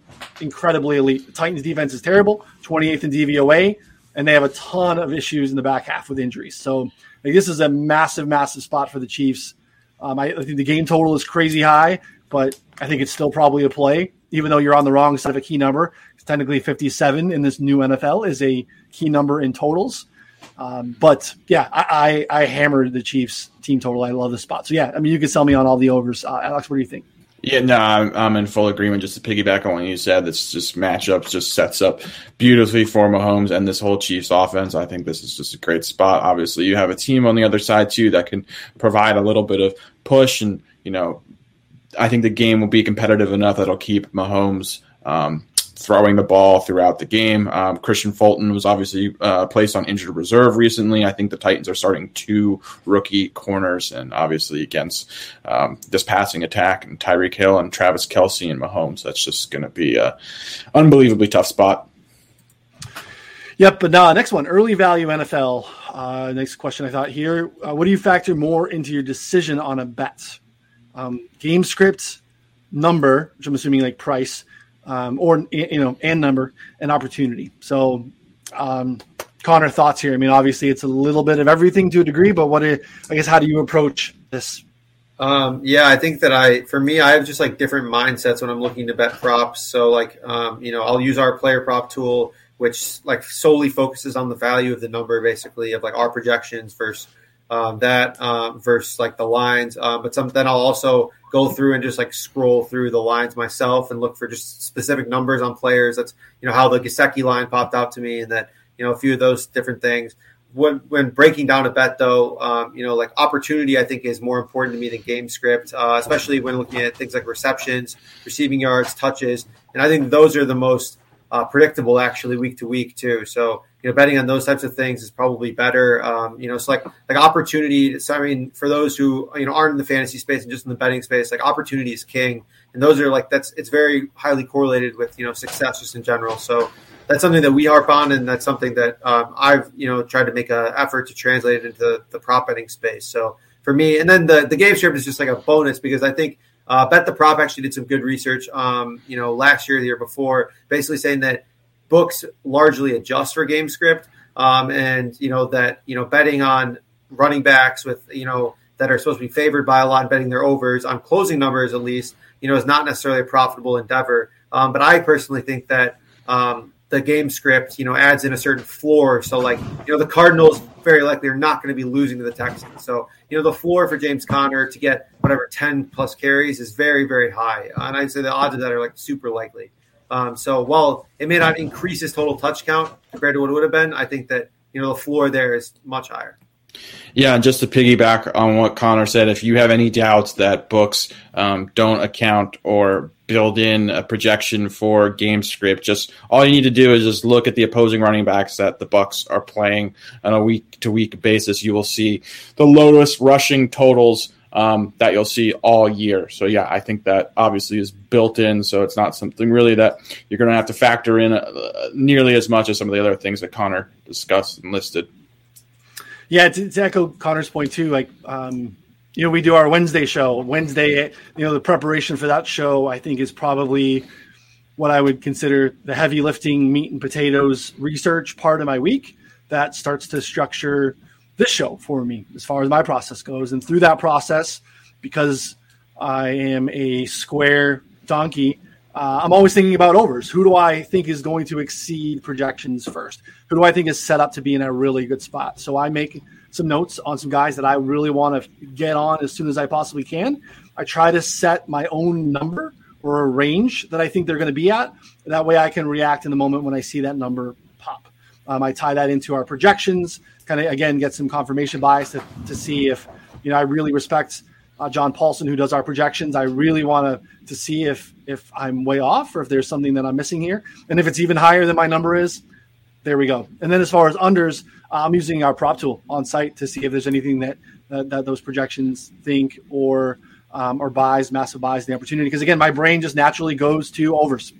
A: incredibly elite. The Titans' defense is terrible, 28th in DVOA and they have a ton of issues in the back half with injuries. So like, this is a massive, massive spot for the Chiefs. Um, I, I, think the game total is crazy high, but I think it's still probably a play, even though you're on the wrong side of a key number. It's technically 57 in this new NFL is a key number in totals. Um, but yeah, I, I, I, hammered the Chiefs team total. I love the spot. So yeah, I mean, you can sell me on all the overs. Uh, Alex, what do you think?
C: Yeah, no, I'm, I'm in full agreement. Just to piggyback on what you said, this just matchups just sets up beautifully for Mahomes and this whole Chiefs offense. I think this is just a great spot. Obviously, you have a team on the other side too that can provide a little bit of push, and you know, I think the game will be competitive enough that'll keep Mahomes um, throwing the ball throughout the game. Um, Kristian Fulton was obviously uh, placed on injured reserve recently. I think the Titans are starting two rookie corners, and obviously against um, this passing attack and Tyreek Hill and Travis Kelce and Mahomes, that's just going to be a unbelievably tough spot.
A: Yep, but now next one, early value NFL. Uh, next question I thought here: uh, What do you factor more into your decision on a bet? Um, game script, number, which I'm assuming like price, um, or you know, and number and opportunity. So, um, Connor, thoughts here? I mean, obviously, it's a little bit of everything to a degree, but what? I guess how do you approach this?
B: Um, yeah, I think that I, for me, I have just like different mindsets when I'm looking to bet props. So, like, um, you know, I'll use our player prop tool, which like solely focuses on the value of the number, basically, of like our projections versus um, that um, versus like the lines. Uh, but then I'll also go through and just like scroll through the lines myself and look for just specific numbers on players. That's you know how the Gesicki line popped out to me, and that you know a few of those different things. When when breaking down a bet, though, um, you know like opportunity, I think is more important to me than game script, uh, especially when looking at things like receptions, receiving yards, touches, and I think those are the most uh, predictable actually week to week too. So you know, betting on those types of things is probably better. Um, you know, it's like like opportunity. So I mean, for those who you know aren't in the fantasy space and just in the betting space, like opportunity is king, and those are like that's it's very highly correlated with you know success just in general. So that's something that we harp on, and that's something that um, I've you know tried to make an effort to translate into the prop betting space. So for me, and then the the game script is just like a bonus because I think uh, Bet the Prop actually did some good research. Um, you know, last year, the year before, basically saying that books largely adjust for game script, um, and you know that you know betting on running backs with you know that are supposed to be favored by a lot, betting their overs on closing numbers at least, you know, is not necessarily a profitable endeavor. Um, but I personally think that um, the game script, you know, adds in a certain floor. So, like, you know, the Cardinals very likely are not going to be losing to the Texans. So, you know, the floor for James Conner to get whatever 10 plus carries is very, very high. And I'd say the odds of that are like super likely. Um, so while it may not increase his total touch count compared to what it would have been, I think that you know the floor there is much higher.
C: Yeah, and just to piggyback on what Connor said, if you have any doubts that books um, don't account or build in a projection for game script, just all you need to do is just look at the opposing running backs that the Bucs are playing on a week to week basis. You will see the lowest rushing totals um, that you'll see all year. So yeah, I think that obviously is built in. So it's not something really that you're going to have to factor in uh, nearly as much as some of the other things that Connor discussed and listed.
A: Yeah, to, to echo Connor's point too, like um, you know, we do our Wednesday show. Wednesday, you know, the preparation for that show, I think, is probably what I would consider the heavy lifting, meat and potatoes research part of my week. That starts to structure this show for me as far as my process goes. And through that process, because I am a square donkey, uh, I'm always thinking about overs. Who do I think is going to exceed projections first? Who do I think is set up to be in a really good spot? So I make some notes on some guys that I really want to get on as soon as I possibly can. I try to set my own number or a range that I think they're going to be at. That way I can react in the moment when I see that number pop. Um, I tie that into our projections, kind of again get some confirmation bias to, to see if you know I really respect uh, John Paulsen who does our projections. I really want to to see if if I'm way off or if there's something that I'm missing here, and if it's even higher than my number is, there we go. And then as far as unders, I'm using our prop tool on site to see if there's anything that that, that those projections think or um, or buys massive buys the opportunity because again my brain just naturally goes to overs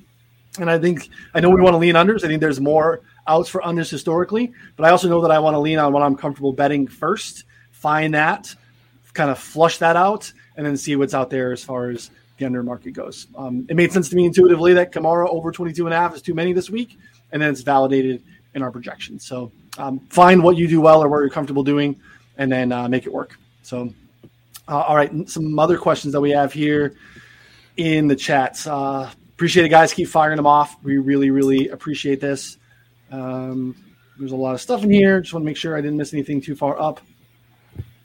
A: and I think I know we want to lean unders. I think there's more outs for unders historically, but I also know that I want to lean on what I'm comfortable betting first, find that, kind of flush that out, and then see what's out there as far as the under market goes. Um, it made sense to me intuitively that Kamara over 22 and a half is too many this week, and then it's validated in our projections. So um, find what you do well or what you're comfortable doing, and then uh, make it work. So, uh, all right, some other questions that we have here in the chats. Uh, appreciate it, guys. Keep firing them off. We really, really appreciate this. Um, there's a lot of stuff in here. Just want to make sure I didn't miss anything too far up.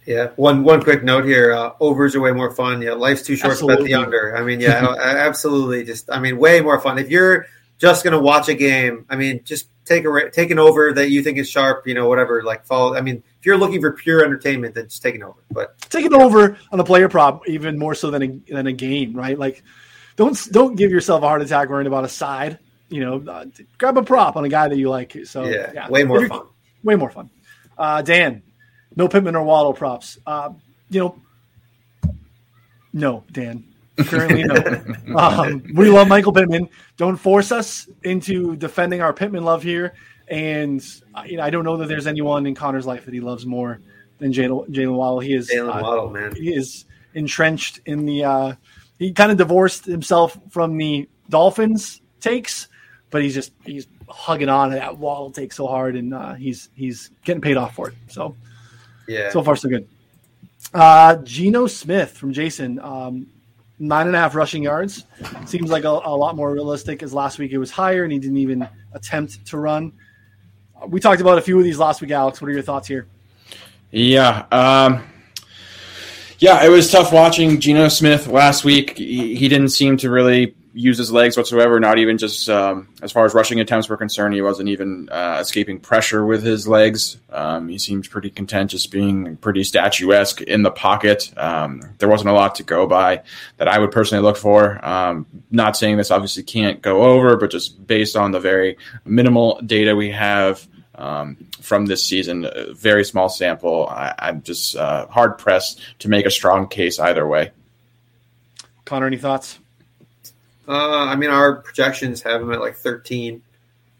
B: Yeah, one one quick note here: uh, overs are way more fun. Yeah, life's too short absolutely. to bet the under. I mean, yeah, (laughs) absolutely. Just, I mean, way more fun. If you're just going to watch a game, I mean, just take a over that you think is sharp. You know, whatever. Like follow. I mean, if you're looking for pure entertainment, then just take an over. But
A: take an over on a player prop, even more so than a than a game, right? Like, don't don't give yourself a heart attack worrying about a side you know, uh, grab a prop on a guy that you like. So
B: yeah, yeah. way more fun.
A: Way more fun. Uh, Dan, no Pittman or Waddle props. Uh, you know, no, Dan. Currently, no. (laughs) Um, we love Michael Pittman. Don't force us into defending our Pittman love here. And uh, you know, I don't know that there's anyone in Connor's life that he loves more than Jalen, Jalen Waddle. He is
B: Jalen uh, Waddle, man.
A: He is entrenched in the. Uh, he kind of divorced himself from the Dolphins takes but he's just he's hugging on that wall take so hard, and uh, he's he's getting paid off for it. So
B: yeah,
A: so far so good. Uh, Geno Smith from Jason, um, nine and a half rushing yards seems like a, a, lot more realistic. As last week it was higher, and he didn't even attempt to run. We talked about a few of these last week, Alex. What are your thoughts here?
C: Yeah. Um... Yeah, it was tough watching Geno Smith last week. He, he didn't seem to really use his legs whatsoever. Not even just um, as far as rushing attempts were concerned. He wasn't even uh, escaping pressure with his legs. Um, he seemed pretty content just being pretty statuesque in the pocket. Um, there wasn't a lot to go by that I would personally look for. Um, not saying this obviously can't go over, but just based on the very minimal data we have. Um, from this season, very small sample. I, am just uh, hard pressed to make a strong case either way.
A: Connor, any thoughts?
B: Uh, I mean, our projections have him at like 13.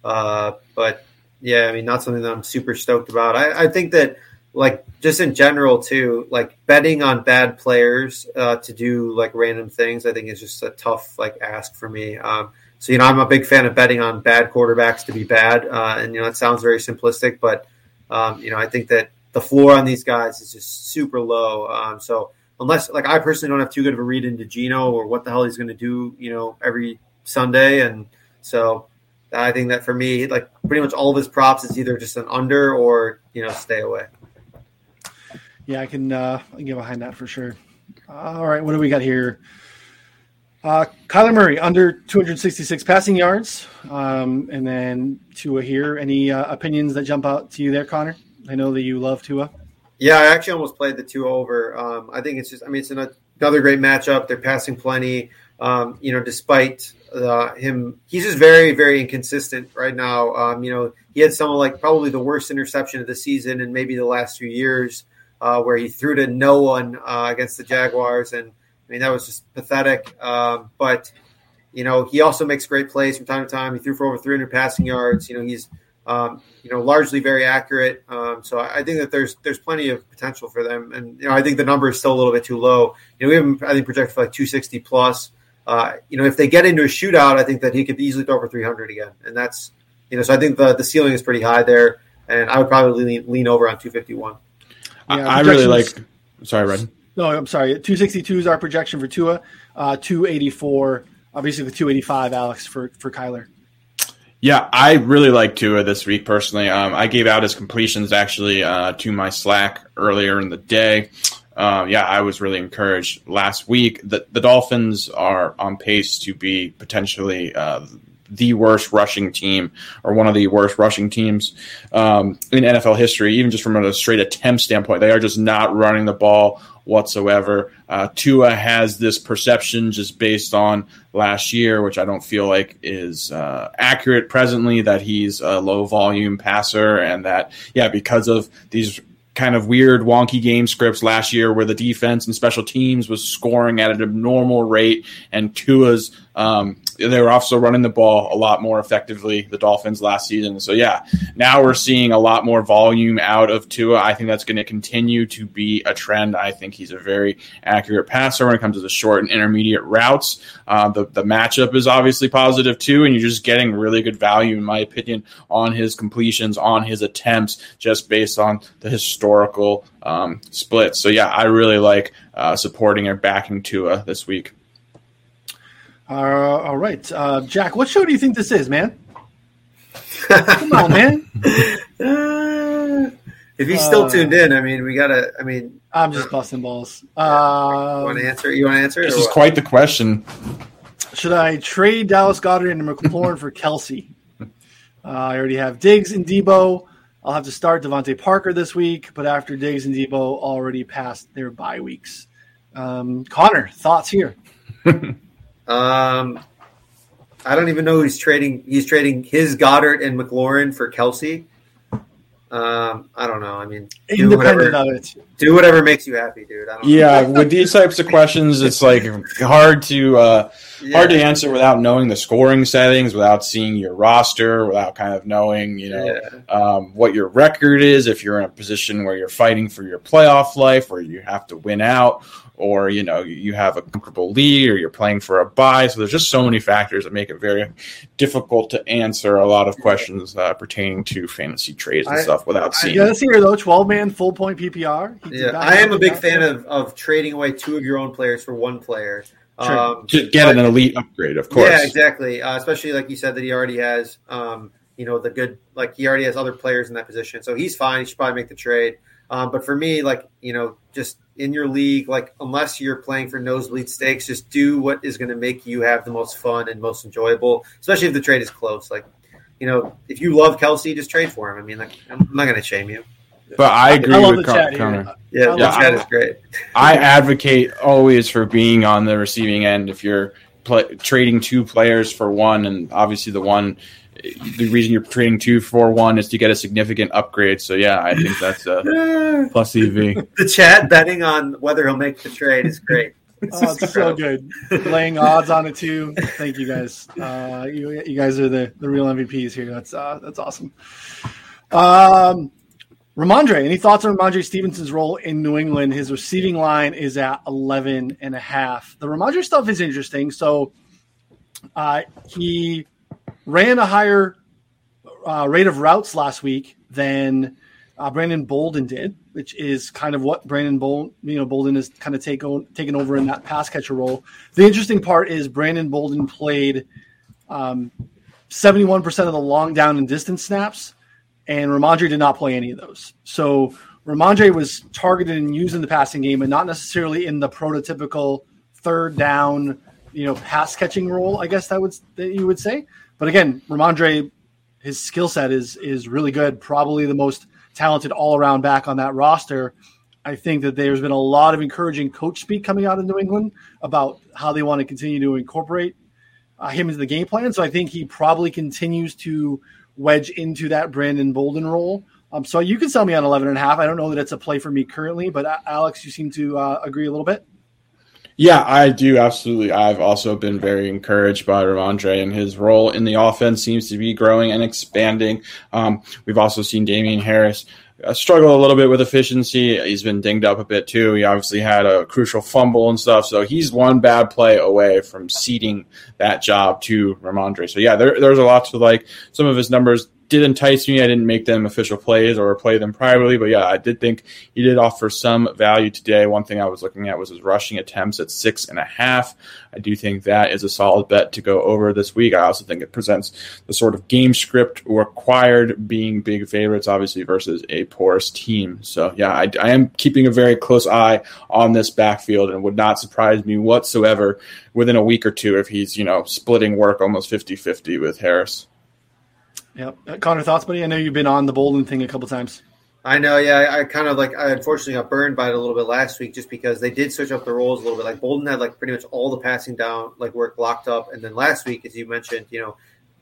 B: Uh, but yeah, I mean, not something that I'm super stoked about. I, I, think that, like, just in general, too, like betting on bad players uh, to do like random things, I think is just a tough like ask for me. Um, so, you know, I'm a big fan of betting on bad quarterbacks to be bad. Uh, and, you know, it sounds very simplistic, but, um, you know, I think that the floor on these guys is just super low. Um, so, unless like I personally don't have too good of a read into Geno or what the hell he's going to do, you know, every Sunday, and so I think that for me, like pretty much all of his props is either just an under or you know stay away.
A: Yeah, I can uh, get behind that for sure. All right, what do we got here? Uh, Kyler Murray under 266 passing yards, um, and then Tua here. Any uh, opinions that jump out to you there, Connor? I know that you love Tua.
B: Yeah, I actually almost played the Tua over. Um, I think it's just, I mean, it's another great matchup. They're passing plenty. Um, you know, despite uh, him, he's just very, very inconsistent right now. Um, you know, he had some like probably the worst interception of the season and maybe the last few years, uh, where he threw to no one uh, against the Jaguars, and I mean that was just pathetic. Um, but you know, he also makes great plays from time to time. He threw for over 300 passing yards. You know, he's um, you know, largely very accurate. Um, so I think that there's there's plenty of potential for them, and you know, I think the number is still a little bit too low. You know, we have him, I think projected for like 260 plus. Uh, you know, if they get into a shootout, I think that he could easily throw for 300 again, and that's you know, so I think the the ceiling is pretty high there, and I would probably lean, lean over on 251.
C: Yeah, I, I really like. Sorry, Red.
A: No, I'm sorry. 262 is our projection for Tua. Uh, 284, obviously the 285, Alex for for Kyler.
C: Yeah, I really like Tua this week personally. Um, I gave out his completions actually uh, to my Slack earlier in the day. Uh, yeah, I was really encouraged last week. The, the Dolphins are on pace to be potentially uh, the worst rushing team or one of the worst rushing teams um, in NFL history, even just from a straight attempt standpoint. They are just not running the ball whatsoever. Uh, Tua has this perception just based on last year, which I don't feel like is uh, accurate presently, that he's a low volume passer and that, yeah, because of these kind of weird, wonky game scripts last year where the defense and special teams was scoring at an abnormal rate and Tua's um, they were also running the ball a lot more effectively, the Dolphins last season. So, yeah, now we're seeing a lot more volume out of Tua. I think that's going to continue to be a trend. I think he's a very accurate passer when it comes to the short and intermediate routes. Uh, the, the matchup is obviously positive too, and you're just getting really good value, in my opinion, on his completions, on his attempts, just based on the historical um, splits. So, yeah, I really like uh, supporting or backing Tua this week.
A: Uh, all right, uh, Jack. What show do you think this is, man? Come on, man. (laughs)
B: Uh, if he's still uh, tuned in, I mean, we gotta. I mean,
A: I'm just busting balls.
B: Yeah. Um, you want to answer? You want to answer?
C: This is what? quite the question.
A: Should I trade Dallas Goedert and McLaurin for Kelce? Uh, I already have Diggs and Deebo. I'll have to start DeVante Parker this week, but after Diggs and Deebo already passed their bye weeks. Um, Connor, thoughts here? (laughs)
B: Um, I don't even know who's trading. He's trading his Goedert and McLaurin for Kelce. Um, I don't know. I mean,
A: do whatever, of it.
B: Do whatever makes you happy, dude.
C: yeah, with these types of questions, it's like hard to uh, yeah. hard to answer without knowing the scoring settings, without seeing your roster, without kind of knowing you know yeah. um, what your record is. If you're in a position where you're fighting for your playoff life, where you have to win out, or you know you have a comfortable lead or you're playing for a buy. So there's just so many factors that make it very difficult to answer a lot of questions uh, pertaining to fantasy trades and I, stuff without I, seeing
A: I see here though 12 man full point ppr
B: yeah i am a big fan of, of trading away two of your own players for one player.
C: Um, to get but, an elite upgrade of course.
B: Yeah exactly. Uh, especially like you said that he already has um, you know the good like he already has other players in that position. So he's fine. He should probably make the trade. Um, but for me, like you know, just in your league, like unless you're playing for nosebleed stakes, just do what is going to make you have the most fun and most enjoyable. Especially if the trade is close. Like, you know, if you love Kelce, just trade for him. I mean, like, I'm not going to shame you.
C: But I agree I with Con- Connor.
B: Yeah, the chat is great. (laughs)
C: I advocate always for being on the receiving end. If you're play, trading two players for one, and obviously the one the reason you're trading two for one is to get a significant upgrade. So yeah, I think that's a (laughs) plus EV.
B: The chat betting on whether he'll make the trade is great. (laughs)
A: Oh, it's so good. Laying odds on it too. Thank you guys. Uh, you, you guys are the, the real MVPs here. That's uh, that's awesome. Um, Rhamondre, any thoughts on Rhamondre Stevenson's role in New England? His receiving line is at 11 and a half. The Rhamondre stuff is interesting. So uh, he ran a higher uh, rate of routes last week than uh, Brandon Bolden did, which is kind of what Brandon Bolden, you know, Bolden is kind of taken taken over in that pass catcher role. The interesting part is Brandon Bolden played um, 71% of the long down and distance snaps, and Rhamondre did not play any of those. So Rhamondre was targeted and used in the passing game, and not necessarily in the prototypical third down you know pass catching role. I guess that would that you would say. But again, Rhamondre, his skill set is is really good. Probably the most talented all around back on that roster. I think that there's been a lot of encouraging coach speak coming out of New England about how they want to continue to incorporate uh, him into the game plan. So I think he probably continues to wedge into that Brandon Bolden role. Um, so you can sell me on 11 and a half. I don't know that it's a play for me currently, but uh, Alex, you seem to uh, agree a little bit.
C: Yeah, I do absolutely. I've also been very encouraged by Rhamondre and his role in the offense seems to be growing and expanding. Um, we've also seen Damien Harris uh, struggle a little bit with efficiency. He's been dinged up a bit too. He obviously had a crucial fumble and stuff, so he's one bad play away from ceding that job to Rhamondre. So yeah, there, there's a lot to like. Some of his numbers did entice me. I didn't make them official plays or play them privately, but yeah, I did think he did offer some value today. One thing I was looking at was his rushing attempts at six and a half. I do think that is a solid bet to go over this week. I also think it presents the sort of game script required being big favorites, obviously, versus a porous team. So yeah, I, I am keeping a very close eye on this backfield and would not surprise me whatsoever within a week or two if he's, you know, splitting work almost 50 50 with Harris.
A: Yeah, uh, Connor, thoughts, buddy? I know you've been on the Bolden thing a couple times.
B: I know, yeah. I, I, kind of like I unfortunately got burned by it a little bit last week just because they did switch up the roles a little bit. Like Bolden had like pretty much all the passing down like work locked up, and then last week, as you mentioned, you know,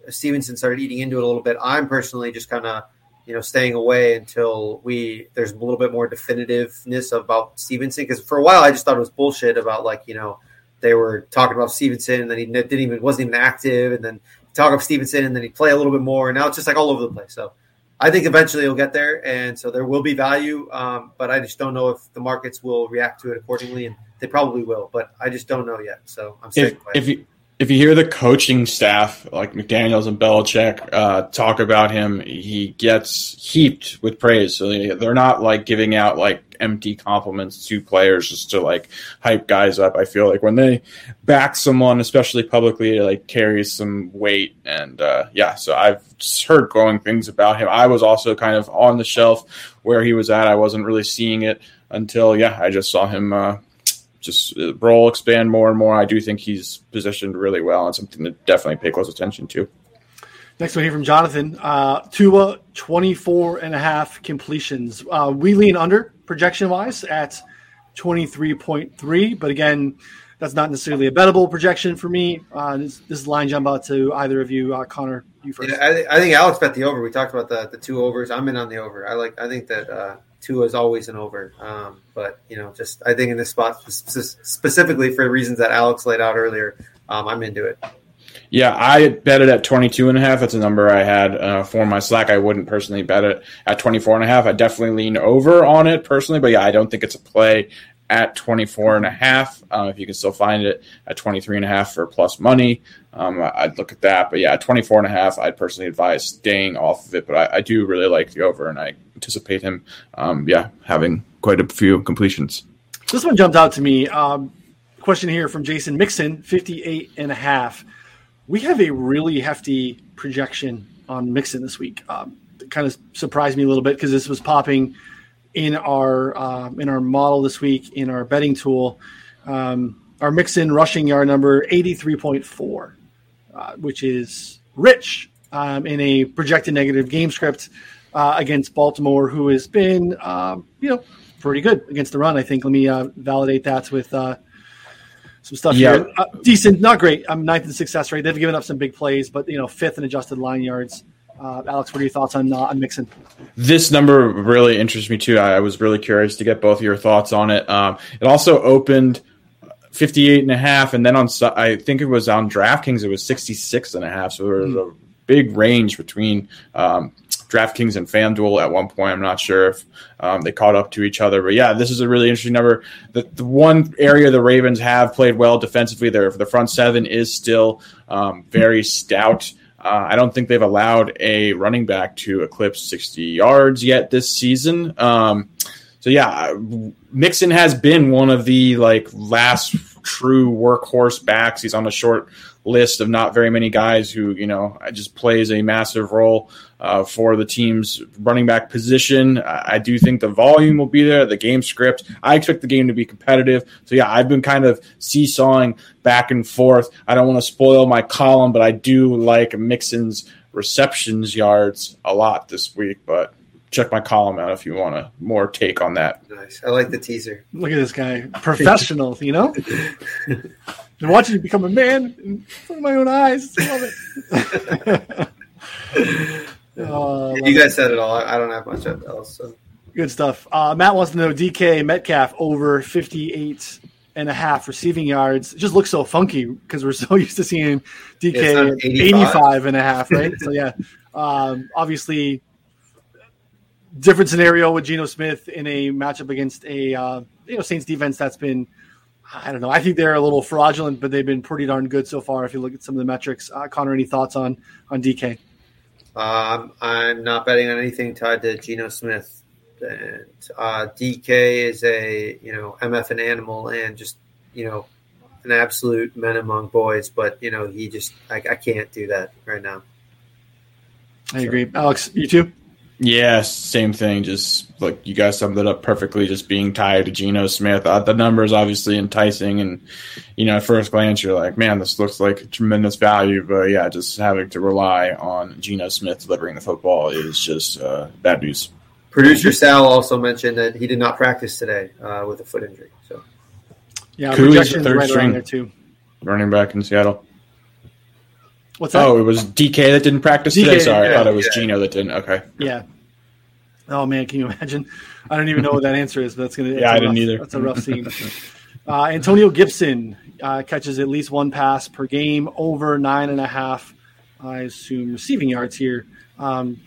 B: Stevenson started eating into it a little bit. I'm personally just kind of you know staying away until we there's a little bit more definitiveness about Stevenson because for a while I just thought it was bullshit about like you know they were talking about Stevenson and then he didn't even wasn't even active and then talk of Stevenson, and then he'd play a little bit more. And now it's just like all over the place. So I think eventually he'll get there, and so there will be value. Um, but I just don't know if the markets will react to it accordingly, and they probably will. But I just don't know yet. So I'm
C: if, if you if you hear the coaching staff like McDaniels and Belichick uh, talk about him, he gets heaped with praise. So they're not like giving out like empty compliments to players just to like hype guys up. I feel like when they back someone, especially publicly, it like carries some weight. And uh, yeah, so I've heard glowing things about him. I was also kind of on the shelf where he was at. I wasn't really seeing it until yeah, I just saw him uh, just uh, roll, expand more and more. I do think he's positioned really well and something to definitely pay close attention to.
A: Next one here from Jonathan. Uh, Tua, 24 and a half completions. Uh, we lean under projection wise at 23.3. But again, that's not necessarily a bettable projection for me. Uh, this, this line jump out to either of you, uh, Connor. You first.
B: Yeah, I, I, think Alex bet the over. We talked about the, the two overs. I'm in on the over. I like. I think that uh, Tua is always an over. Um, but you know, just I think in this spot specifically for the reasons that Alex laid out earlier, um, I'm into it.
C: Yeah, I bet it at 22 and a half. That's a number I had uh, for my slack. I wouldn't personally bet it at 24 and a half. I definitely lean over on it personally, but yeah, I don't think it's a play at 24 and a half. Um, if you can still find it at 23 and a half for plus money, um, I'd look at that. But yeah, at 24 and a half, I'd personally advise staying off of it. But I, I do really like the over and I anticipate him, um, yeah, having quite a few completions.
A: This one jumped out to me. Um, question here from Jason Mixon, 58 and a half. We have a really hefty projection on Mixon this week. Um, it kind of surprised me a little bit because this was popping in our uh, in our model this week in our betting tool. Um, our Mixon rushing yard number 83.4, uh, which is rich um, in a projected negative game script uh, against Baltimore, who has been, um, you know, pretty good against the run. I think. Let me uh, validate that with uh, some stuff yeah. here. Uh, decent, not great. I'm ninth in success rate. They've given up some big plays, but you know, fifth in adjusted line yards. Uh, Alex, what are your thoughts on uh, on Mixon?
C: This number really interests me too. I, was really curious to get both of your thoughts on it. Um, it also opened 58 and a half, and then on I think it was on DraftKings it was 66 and a half. So there was mm. a big range between um, DraftKings and FanDuel at one point. I'm not sure if um, they caught up to each other, but yeah, this is a really interesting number. The, the one area the Ravens have played well defensively, their the front seven is still um, very stout. Uh, I don't think they've allowed a running back to eclipse 60 yards yet this season. Um, so yeah, Mixon has been one of the like last true workhorse backs. He's on a short list of not very many guys who you know just plays a massive role uh, for the team's running back position. I, I do think the volume will be there, the game script. I expect the game to be competitive. So yeah, I've been kind of seesawing back and forth. I don't want to spoil my column, but I do like Mixon's receptions yards a lot this week. But check my column out if you want a more take on that.
B: Nice. I like the teaser.
A: Look at this guy, professional. you know, and (laughs) watching you become a man in front of my own eyes. Love it. (laughs)
B: Uh, you guys said it all. I don't have much else. So.
A: Good stuff. Uh, Matt wants to know DK Metcalf over 58 and a half receiving yards. It just looks so funky because we're (laughs) so used to seeing DK 85. 85 and a half, right? so, yeah, um, obviously, different scenario with Geno Smith in a matchup against a uh, you know Saints defense that's been. I don't know. I think they're a little fraudulent, but they've been pretty darn good so far. If you look at some of the metrics, uh, Connor, any thoughts on on DK?
B: Um, I'm not betting on anything tied to Geno Smith. And uh, DK is a you know MF an animal and just you know an absolute men among boys. But you know he just I, I can't do that right now.
A: I so. agree, Alex. You too.
C: Yeah, same thing. Just like you guys summed it up perfectly. Just being tied to Geno Smith. Uh, the number is obviously enticing, and you know, at first glance, you're like, "Man, this looks like tremendous value." But yeah, just having to rely on Geno Smith delivering the football is just uh, bad news.
B: Producer Sal also mentioned that he did not practice today uh, with a foot injury. So
A: yeah, projections third right string there too.
C: Running back in Seattle.
A: What's that?
C: Oh, it was DK that didn't practice DK, today. Sorry, yeah, I thought it was yeah. Geno that didn't. Okay.
A: Yeah. Oh man, can you imagine? I don't even know what that answer is, but that's gonna.
C: yeah, I didn't either.
A: That's a rough scene. Uh, Antonio Gibson uh, catches at least one pass per game, over nine and a half. I assume receiving yards here. Um,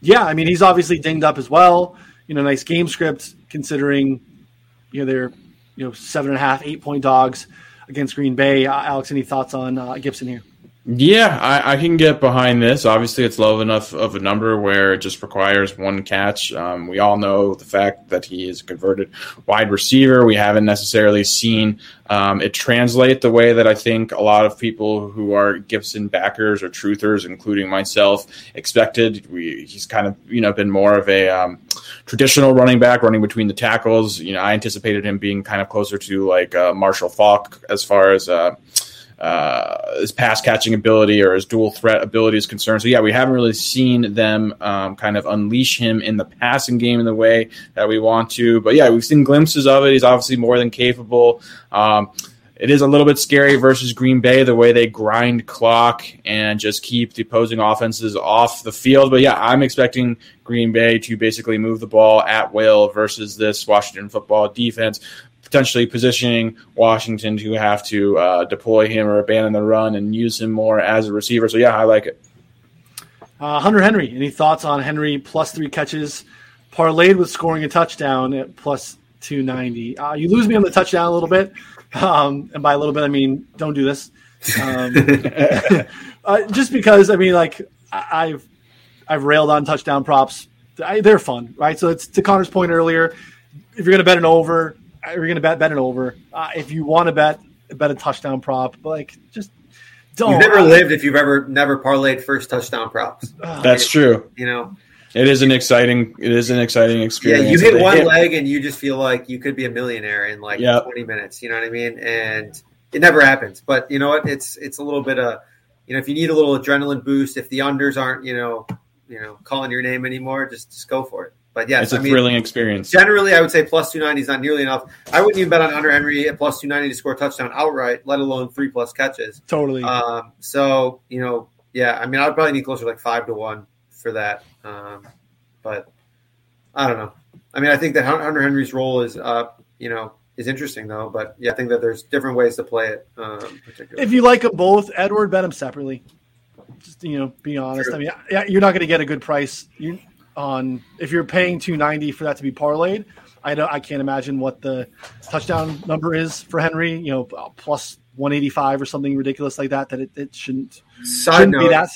A: yeah, I mean he's obviously dinged up as well. You know, nice game script considering you know they're you know seven and a half, eight point dogs against Green Bay. Uh, Alex, any thoughts on uh, Gibson here?
C: Yeah, I, I, can get behind this. Obviously, it's low enough of a number where it just requires one catch. Um, we all know the fact that he is a converted wide receiver. We haven't necessarily seen um, it translate the way that I think a lot of people who are Gibson backers or truthers, including myself, expected. We, he's kind of you know been more of a um, traditional running back, running between the tackles. You know, I anticipated him being kind of closer to like uh, Marshall Faulk as far as. Uh, uh, his pass catching ability or his dual threat ability is concerned. So yeah, we haven't really seen them um, kind of unleash him in the passing game in the way that we want to. But yeah, we've seen glimpses of it. He's obviously more than capable. Um, it is a little bit scary versus Green Bay the way they grind clock and just keep the opposing offenses off the field. But yeah, I'm expecting Green Bay to basically move the ball at will versus this Washington football defense potentially positioning Washington to have to uh, deploy him or abandon the run and use him more as a receiver. So yeah, I like it.
A: Uh, Hunter Henry, any thoughts on Henry plus three catches, parlayed with scoring a touchdown at plus two ninety? Uh, you lose me on the touchdown a little bit, um, and by a little bit I mean don't do this. Um, (laughs) uh, just because I mean, like I've I've railed on touchdown props. I, they're fun, right? So it's to Connor's point earlier. If you're going to bet an over, you're going to bet bet it over. Uh, if you want to bet bet a touchdown prop, but like just don't.
B: You've never lived if you've ever never parlayed first touchdown props.
C: That's true.
B: You know,
C: it is an exciting. It is an exciting experience.
B: Yeah, you hit one hit. leg and you just feel like you could be a millionaire in like yep. 20 minutes. You know what I mean? And it never happens. But you know what? It's it's a little bit of you know if you need a little adrenaline boost, if the unders aren't you know you know calling your name anymore, just just go for it. But yes,
C: it's a I mean, thrilling experience.
B: Generally, I would say plus 290 is not nearly enough. I wouldn't even bet on Hunter Henry at plus 290 to score a touchdown outright, let alone three plus catches.
A: Totally.
B: Um, so, you know, yeah, I mean, I would probably need closer to like five to one for that. Um, but I don't know. I mean, I think that Hunter Henry's role is, uh, you know, is interesting though. But yeah, I think that there's different ways to play it. Um,
A: if you like them both, Edward bet them separately. Just you know, be honest. True. I mean, yeah, you're not going to get a good price. You on if you're paying 290 for that to be parlayed. I don't. I can't imagine what the touchdown number is for Henry. You know, plus 185 or something ridiculous like that. That it, it shouldn't,
B: Side shouldn't be that.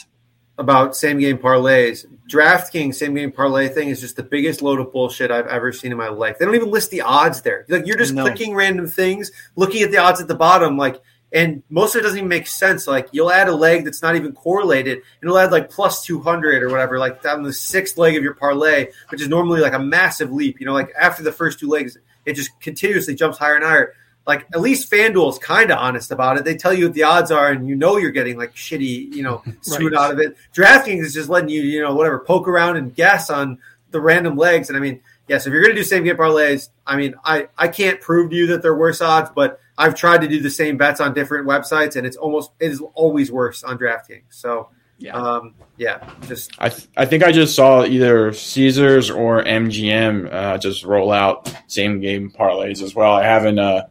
B: About same game parlays, DraftKings same game parlay thing is just the biggest load of bullshit I've ever seen in my life. They don't even list the odds there. Like you're just no. clicking random things, looking at the odds at the bottom. Like and most of it doesn't even make sense. Like you'll add a leg that's not even correlated, and it'll add like plus two hundred or whatever, like down the sixth leg of your parlay, which is normally like a massive leap. You know, like after the first two legs, it just continuously jumps higher and higher. Like at least FanDuel is kind of honest about it. They tell you what the odds are, and you know you're getting like shitty, you know, (laughs) suit right. out of it. DraftKings is just letting you, you know, whatever, poke around and guess on the random legs. And I mean, yes, if you're going to do same game parlays, I mean, I I can't prove to you that they're worse odds, but I've tried to do the same bets on different websites, and it's almost it is always worse on DraftKings. So yeah, um, yeah, just
C: I th- I think I just saw either Caesars or MGM uh, just roll out same game parlays as well. I haven't uh,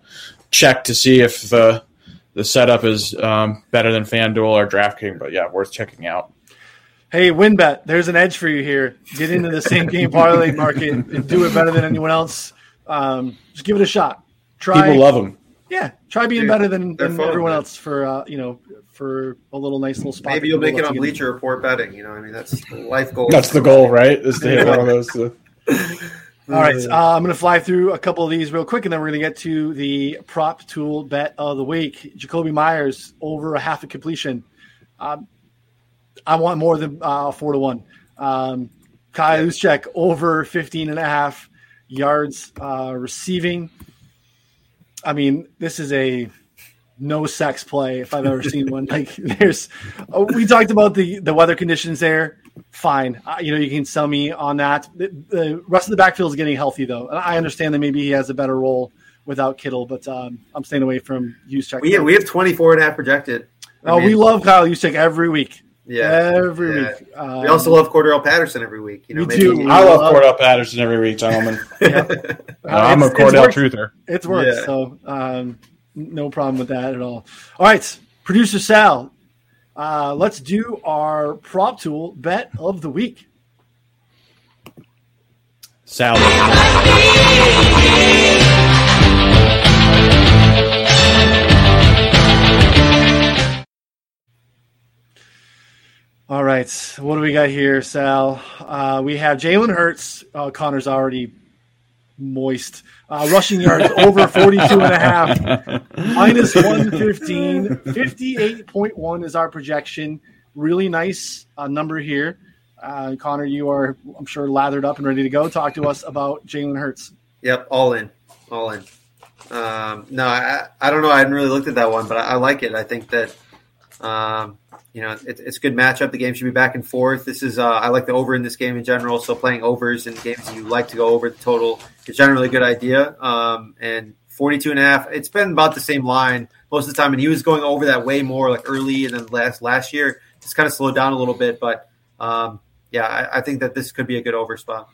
C: checked to see if the the setup is um, better than FanDuel or DraftKings, but yeah, worth checking out.
A: Hey, WynnBET, there's an edge for you here. Get into the same game parlay market and do it better than anyone else. Um, just give it a shot.
C: Try. People love them.
A: Yeah, try being better than, than fun, everyone man. else for uh, you know for a little nice little spot.
B: Maybe you'll make it on Bleacher Report betting. You know, I mean that's life goal.
C: that's the goal, right? Is to hit one of those. (laughs)
A: All right, uh, I'm going to fly through a couple of these real quick, and then we're going to get to the prop tool bet of the week. Jakobi Meyers over a half a completion. Um, I want more than uh, four to one. Um, Kyle yeah. over 15 and a half yards uh, receiving. I mean, this is a no sex play if I've ever seen one. (laughs) Like, there's, oh, we talked about the the weather conditions there. Fine, uh, you know, you can sell me on that. The, the, rest of the backfield is getting healthy though, and I understand that maybe he has a better role without Kittle, but um, I'm staying away from.
B: We have, we have 24 and a half projected.
A: oh, mean, we love Kyle Juszczyk every week.
B: Yeah,
A: every
B: yeah.
A: week.
B: Um, we also love Cordarrelle Patterson every week. You know,
C: we do. I love, love Cordarrelle Patterson every week, gentlemen. (laughs) yeah. uh, I'm a Cordell truther.
A: It's worked, yeah. so um, no problem with that at all. All right, producer Sal, uh, let's do our prop tool bet of the week.
C: Sal.
A: All right, what do we got here, Sal? Uh, we have Jalen Hurts. Uh, Connor's already moist. Uh, rushing yards (laughs) over 42 and a half, minus 115. 58.1 is our projection. Really nice uh, number here. Uh, Connor, you are, I'm sure, lathered up and ready to go. Talk to us about Jalen Hurts.
B: Yep, all in. All in. Um, no, I, I don't know. I hadn't really looked at that one, but I, I like it. I think that. Um, you know, it, it's a good matchup. The game should be back and forth. This is uh, I like the over in this game in general. So playing overs in games you like to go over the total is generally a good idea. Um, and 42 and a half, it's been about the same line most of the time. And he was going over that way more like early and then last last year. It's kind of slowed down a little bit, but um, yeah, I, I think that this could be a good over spot.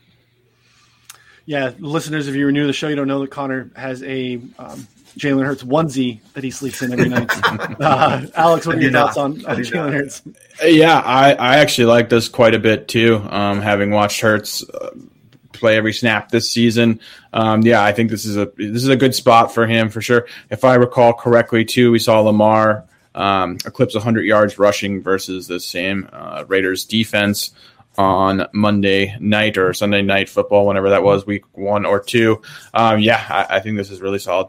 A: Yeah, listeners, if you're new to the show, you don't know that Connor has a um, Jalen Hurts onesie that he sleeps in every night. (laughs) uh, Alex, what are your thoughts on, on Jalen Hurts?
C: Yeah, I, I actually like this quite a bit too. Um, having watched Hurts uh, play every snap this season, um, yeah, I think this is a this is a good spot for him for sure. If I recall correctly, too, we saw Lamar um, eclipse 100 yards rushing versus the same uh, Raiders defense on Monday night or Sunday night football, whenever that was, week one or two. Um, yeah, I, I, think this is really solid.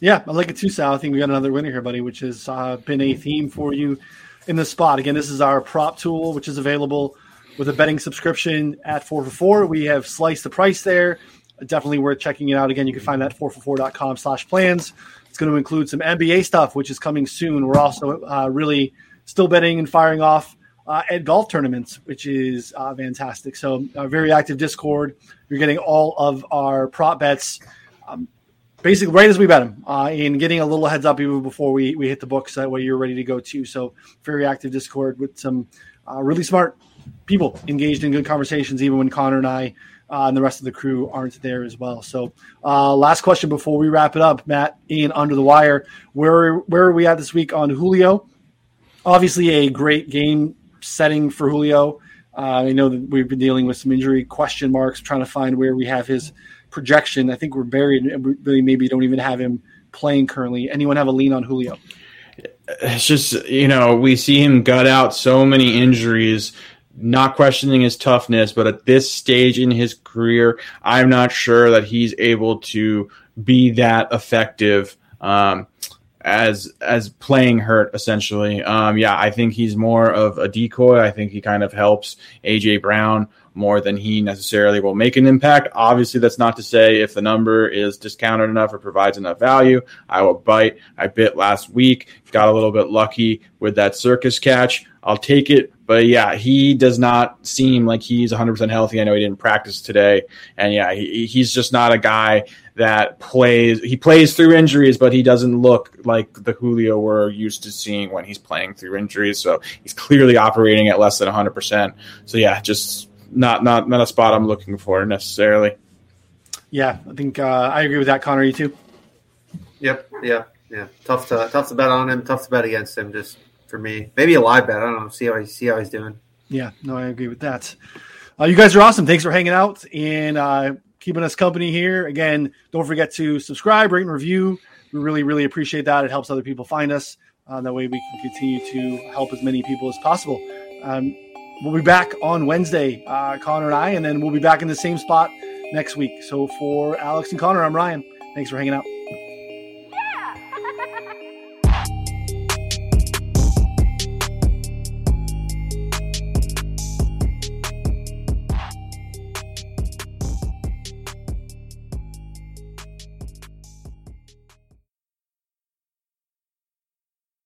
A: Yeah, I like it too, Sal. I think we got another winner here, buddy, which has uh, been a theme for you in the spot. Again, this is our prop tool, which is available with a betting subscription at 4 for 4. We have sliced the price there. Definitely worth checking it out. Again, you can find that at 4for4.com slash plans. It's going to include some NBA stuff, which is coming soon. We're also uh, really still betting and firing off uh, at golf tournaments, which is uh, fantastic. So, a very active Discord. You're getting all of our prop bets. Um, basically right as we bet them uh, and getting a little heads up even before we, we hit the books that way you're ready to go too so very active discord with some uh, really smart people engaged in good conversations even when connor and i uh, and the rest of the crew aren't there as well so uh, last question before we wrap it up matt ian under the wire where where are we at this week on julio obviously a great game setting for julio uh, i know that we've been dealing with some injury question marks trying to find where we have his projection. I think we're buried. And we really maybe don't even have him playing currently. Anyone have a lean on Julio?
C: It's just you know we see him gut out so many injuries. Not questioning his toughness, but at this stage in his career, I'm not sure that he's able to be that effective. Um, as as playing hurt essentially. Um, yeah, I think he's more of a decoy. I think he kind of helps AJ Brown more than he necessarily will make an impact. Obviously, that's not to say if the number is discounted enough or provides enough value, I will bite. I bit last week, got a little bit lucky with that circus catch. I'll take it. But yeah, he does not seem like he's 100% healthy. I know he didn't practice today. And yeah, he, he's just not a guy that plays. He plays through injuries, but he doesn't look like the Julio we're used to seeing when he's playing through injuries. So he's clearly operating at less than 100%. So yeah, just not not not a spot I'm looking for necessarily.
A: Yeah, I think uh, I agree with that, Connor. You too?
B: Yep. Yeah. Yeah. Tough to tough to bet on him. Tough to bet against him. Just for me. Maybe a live bet. I don't know. See how see how he's doing.
A: Yeah, no, I agree with that. Uh, you guys are awesome. Thanks for hanging out and uh, keeping us company here. Again, don't forget to subscribe, rate, and review. We really, really appreciate that. It helps other people find us. Uh, that way, we can continue to help as many people as possible. Um, we'll be back on Wednesday, uh, Connor and I, and then we'll be back in the same spot next week. So for Alex and Connor, I'm Ryan. Thanks for hanging out.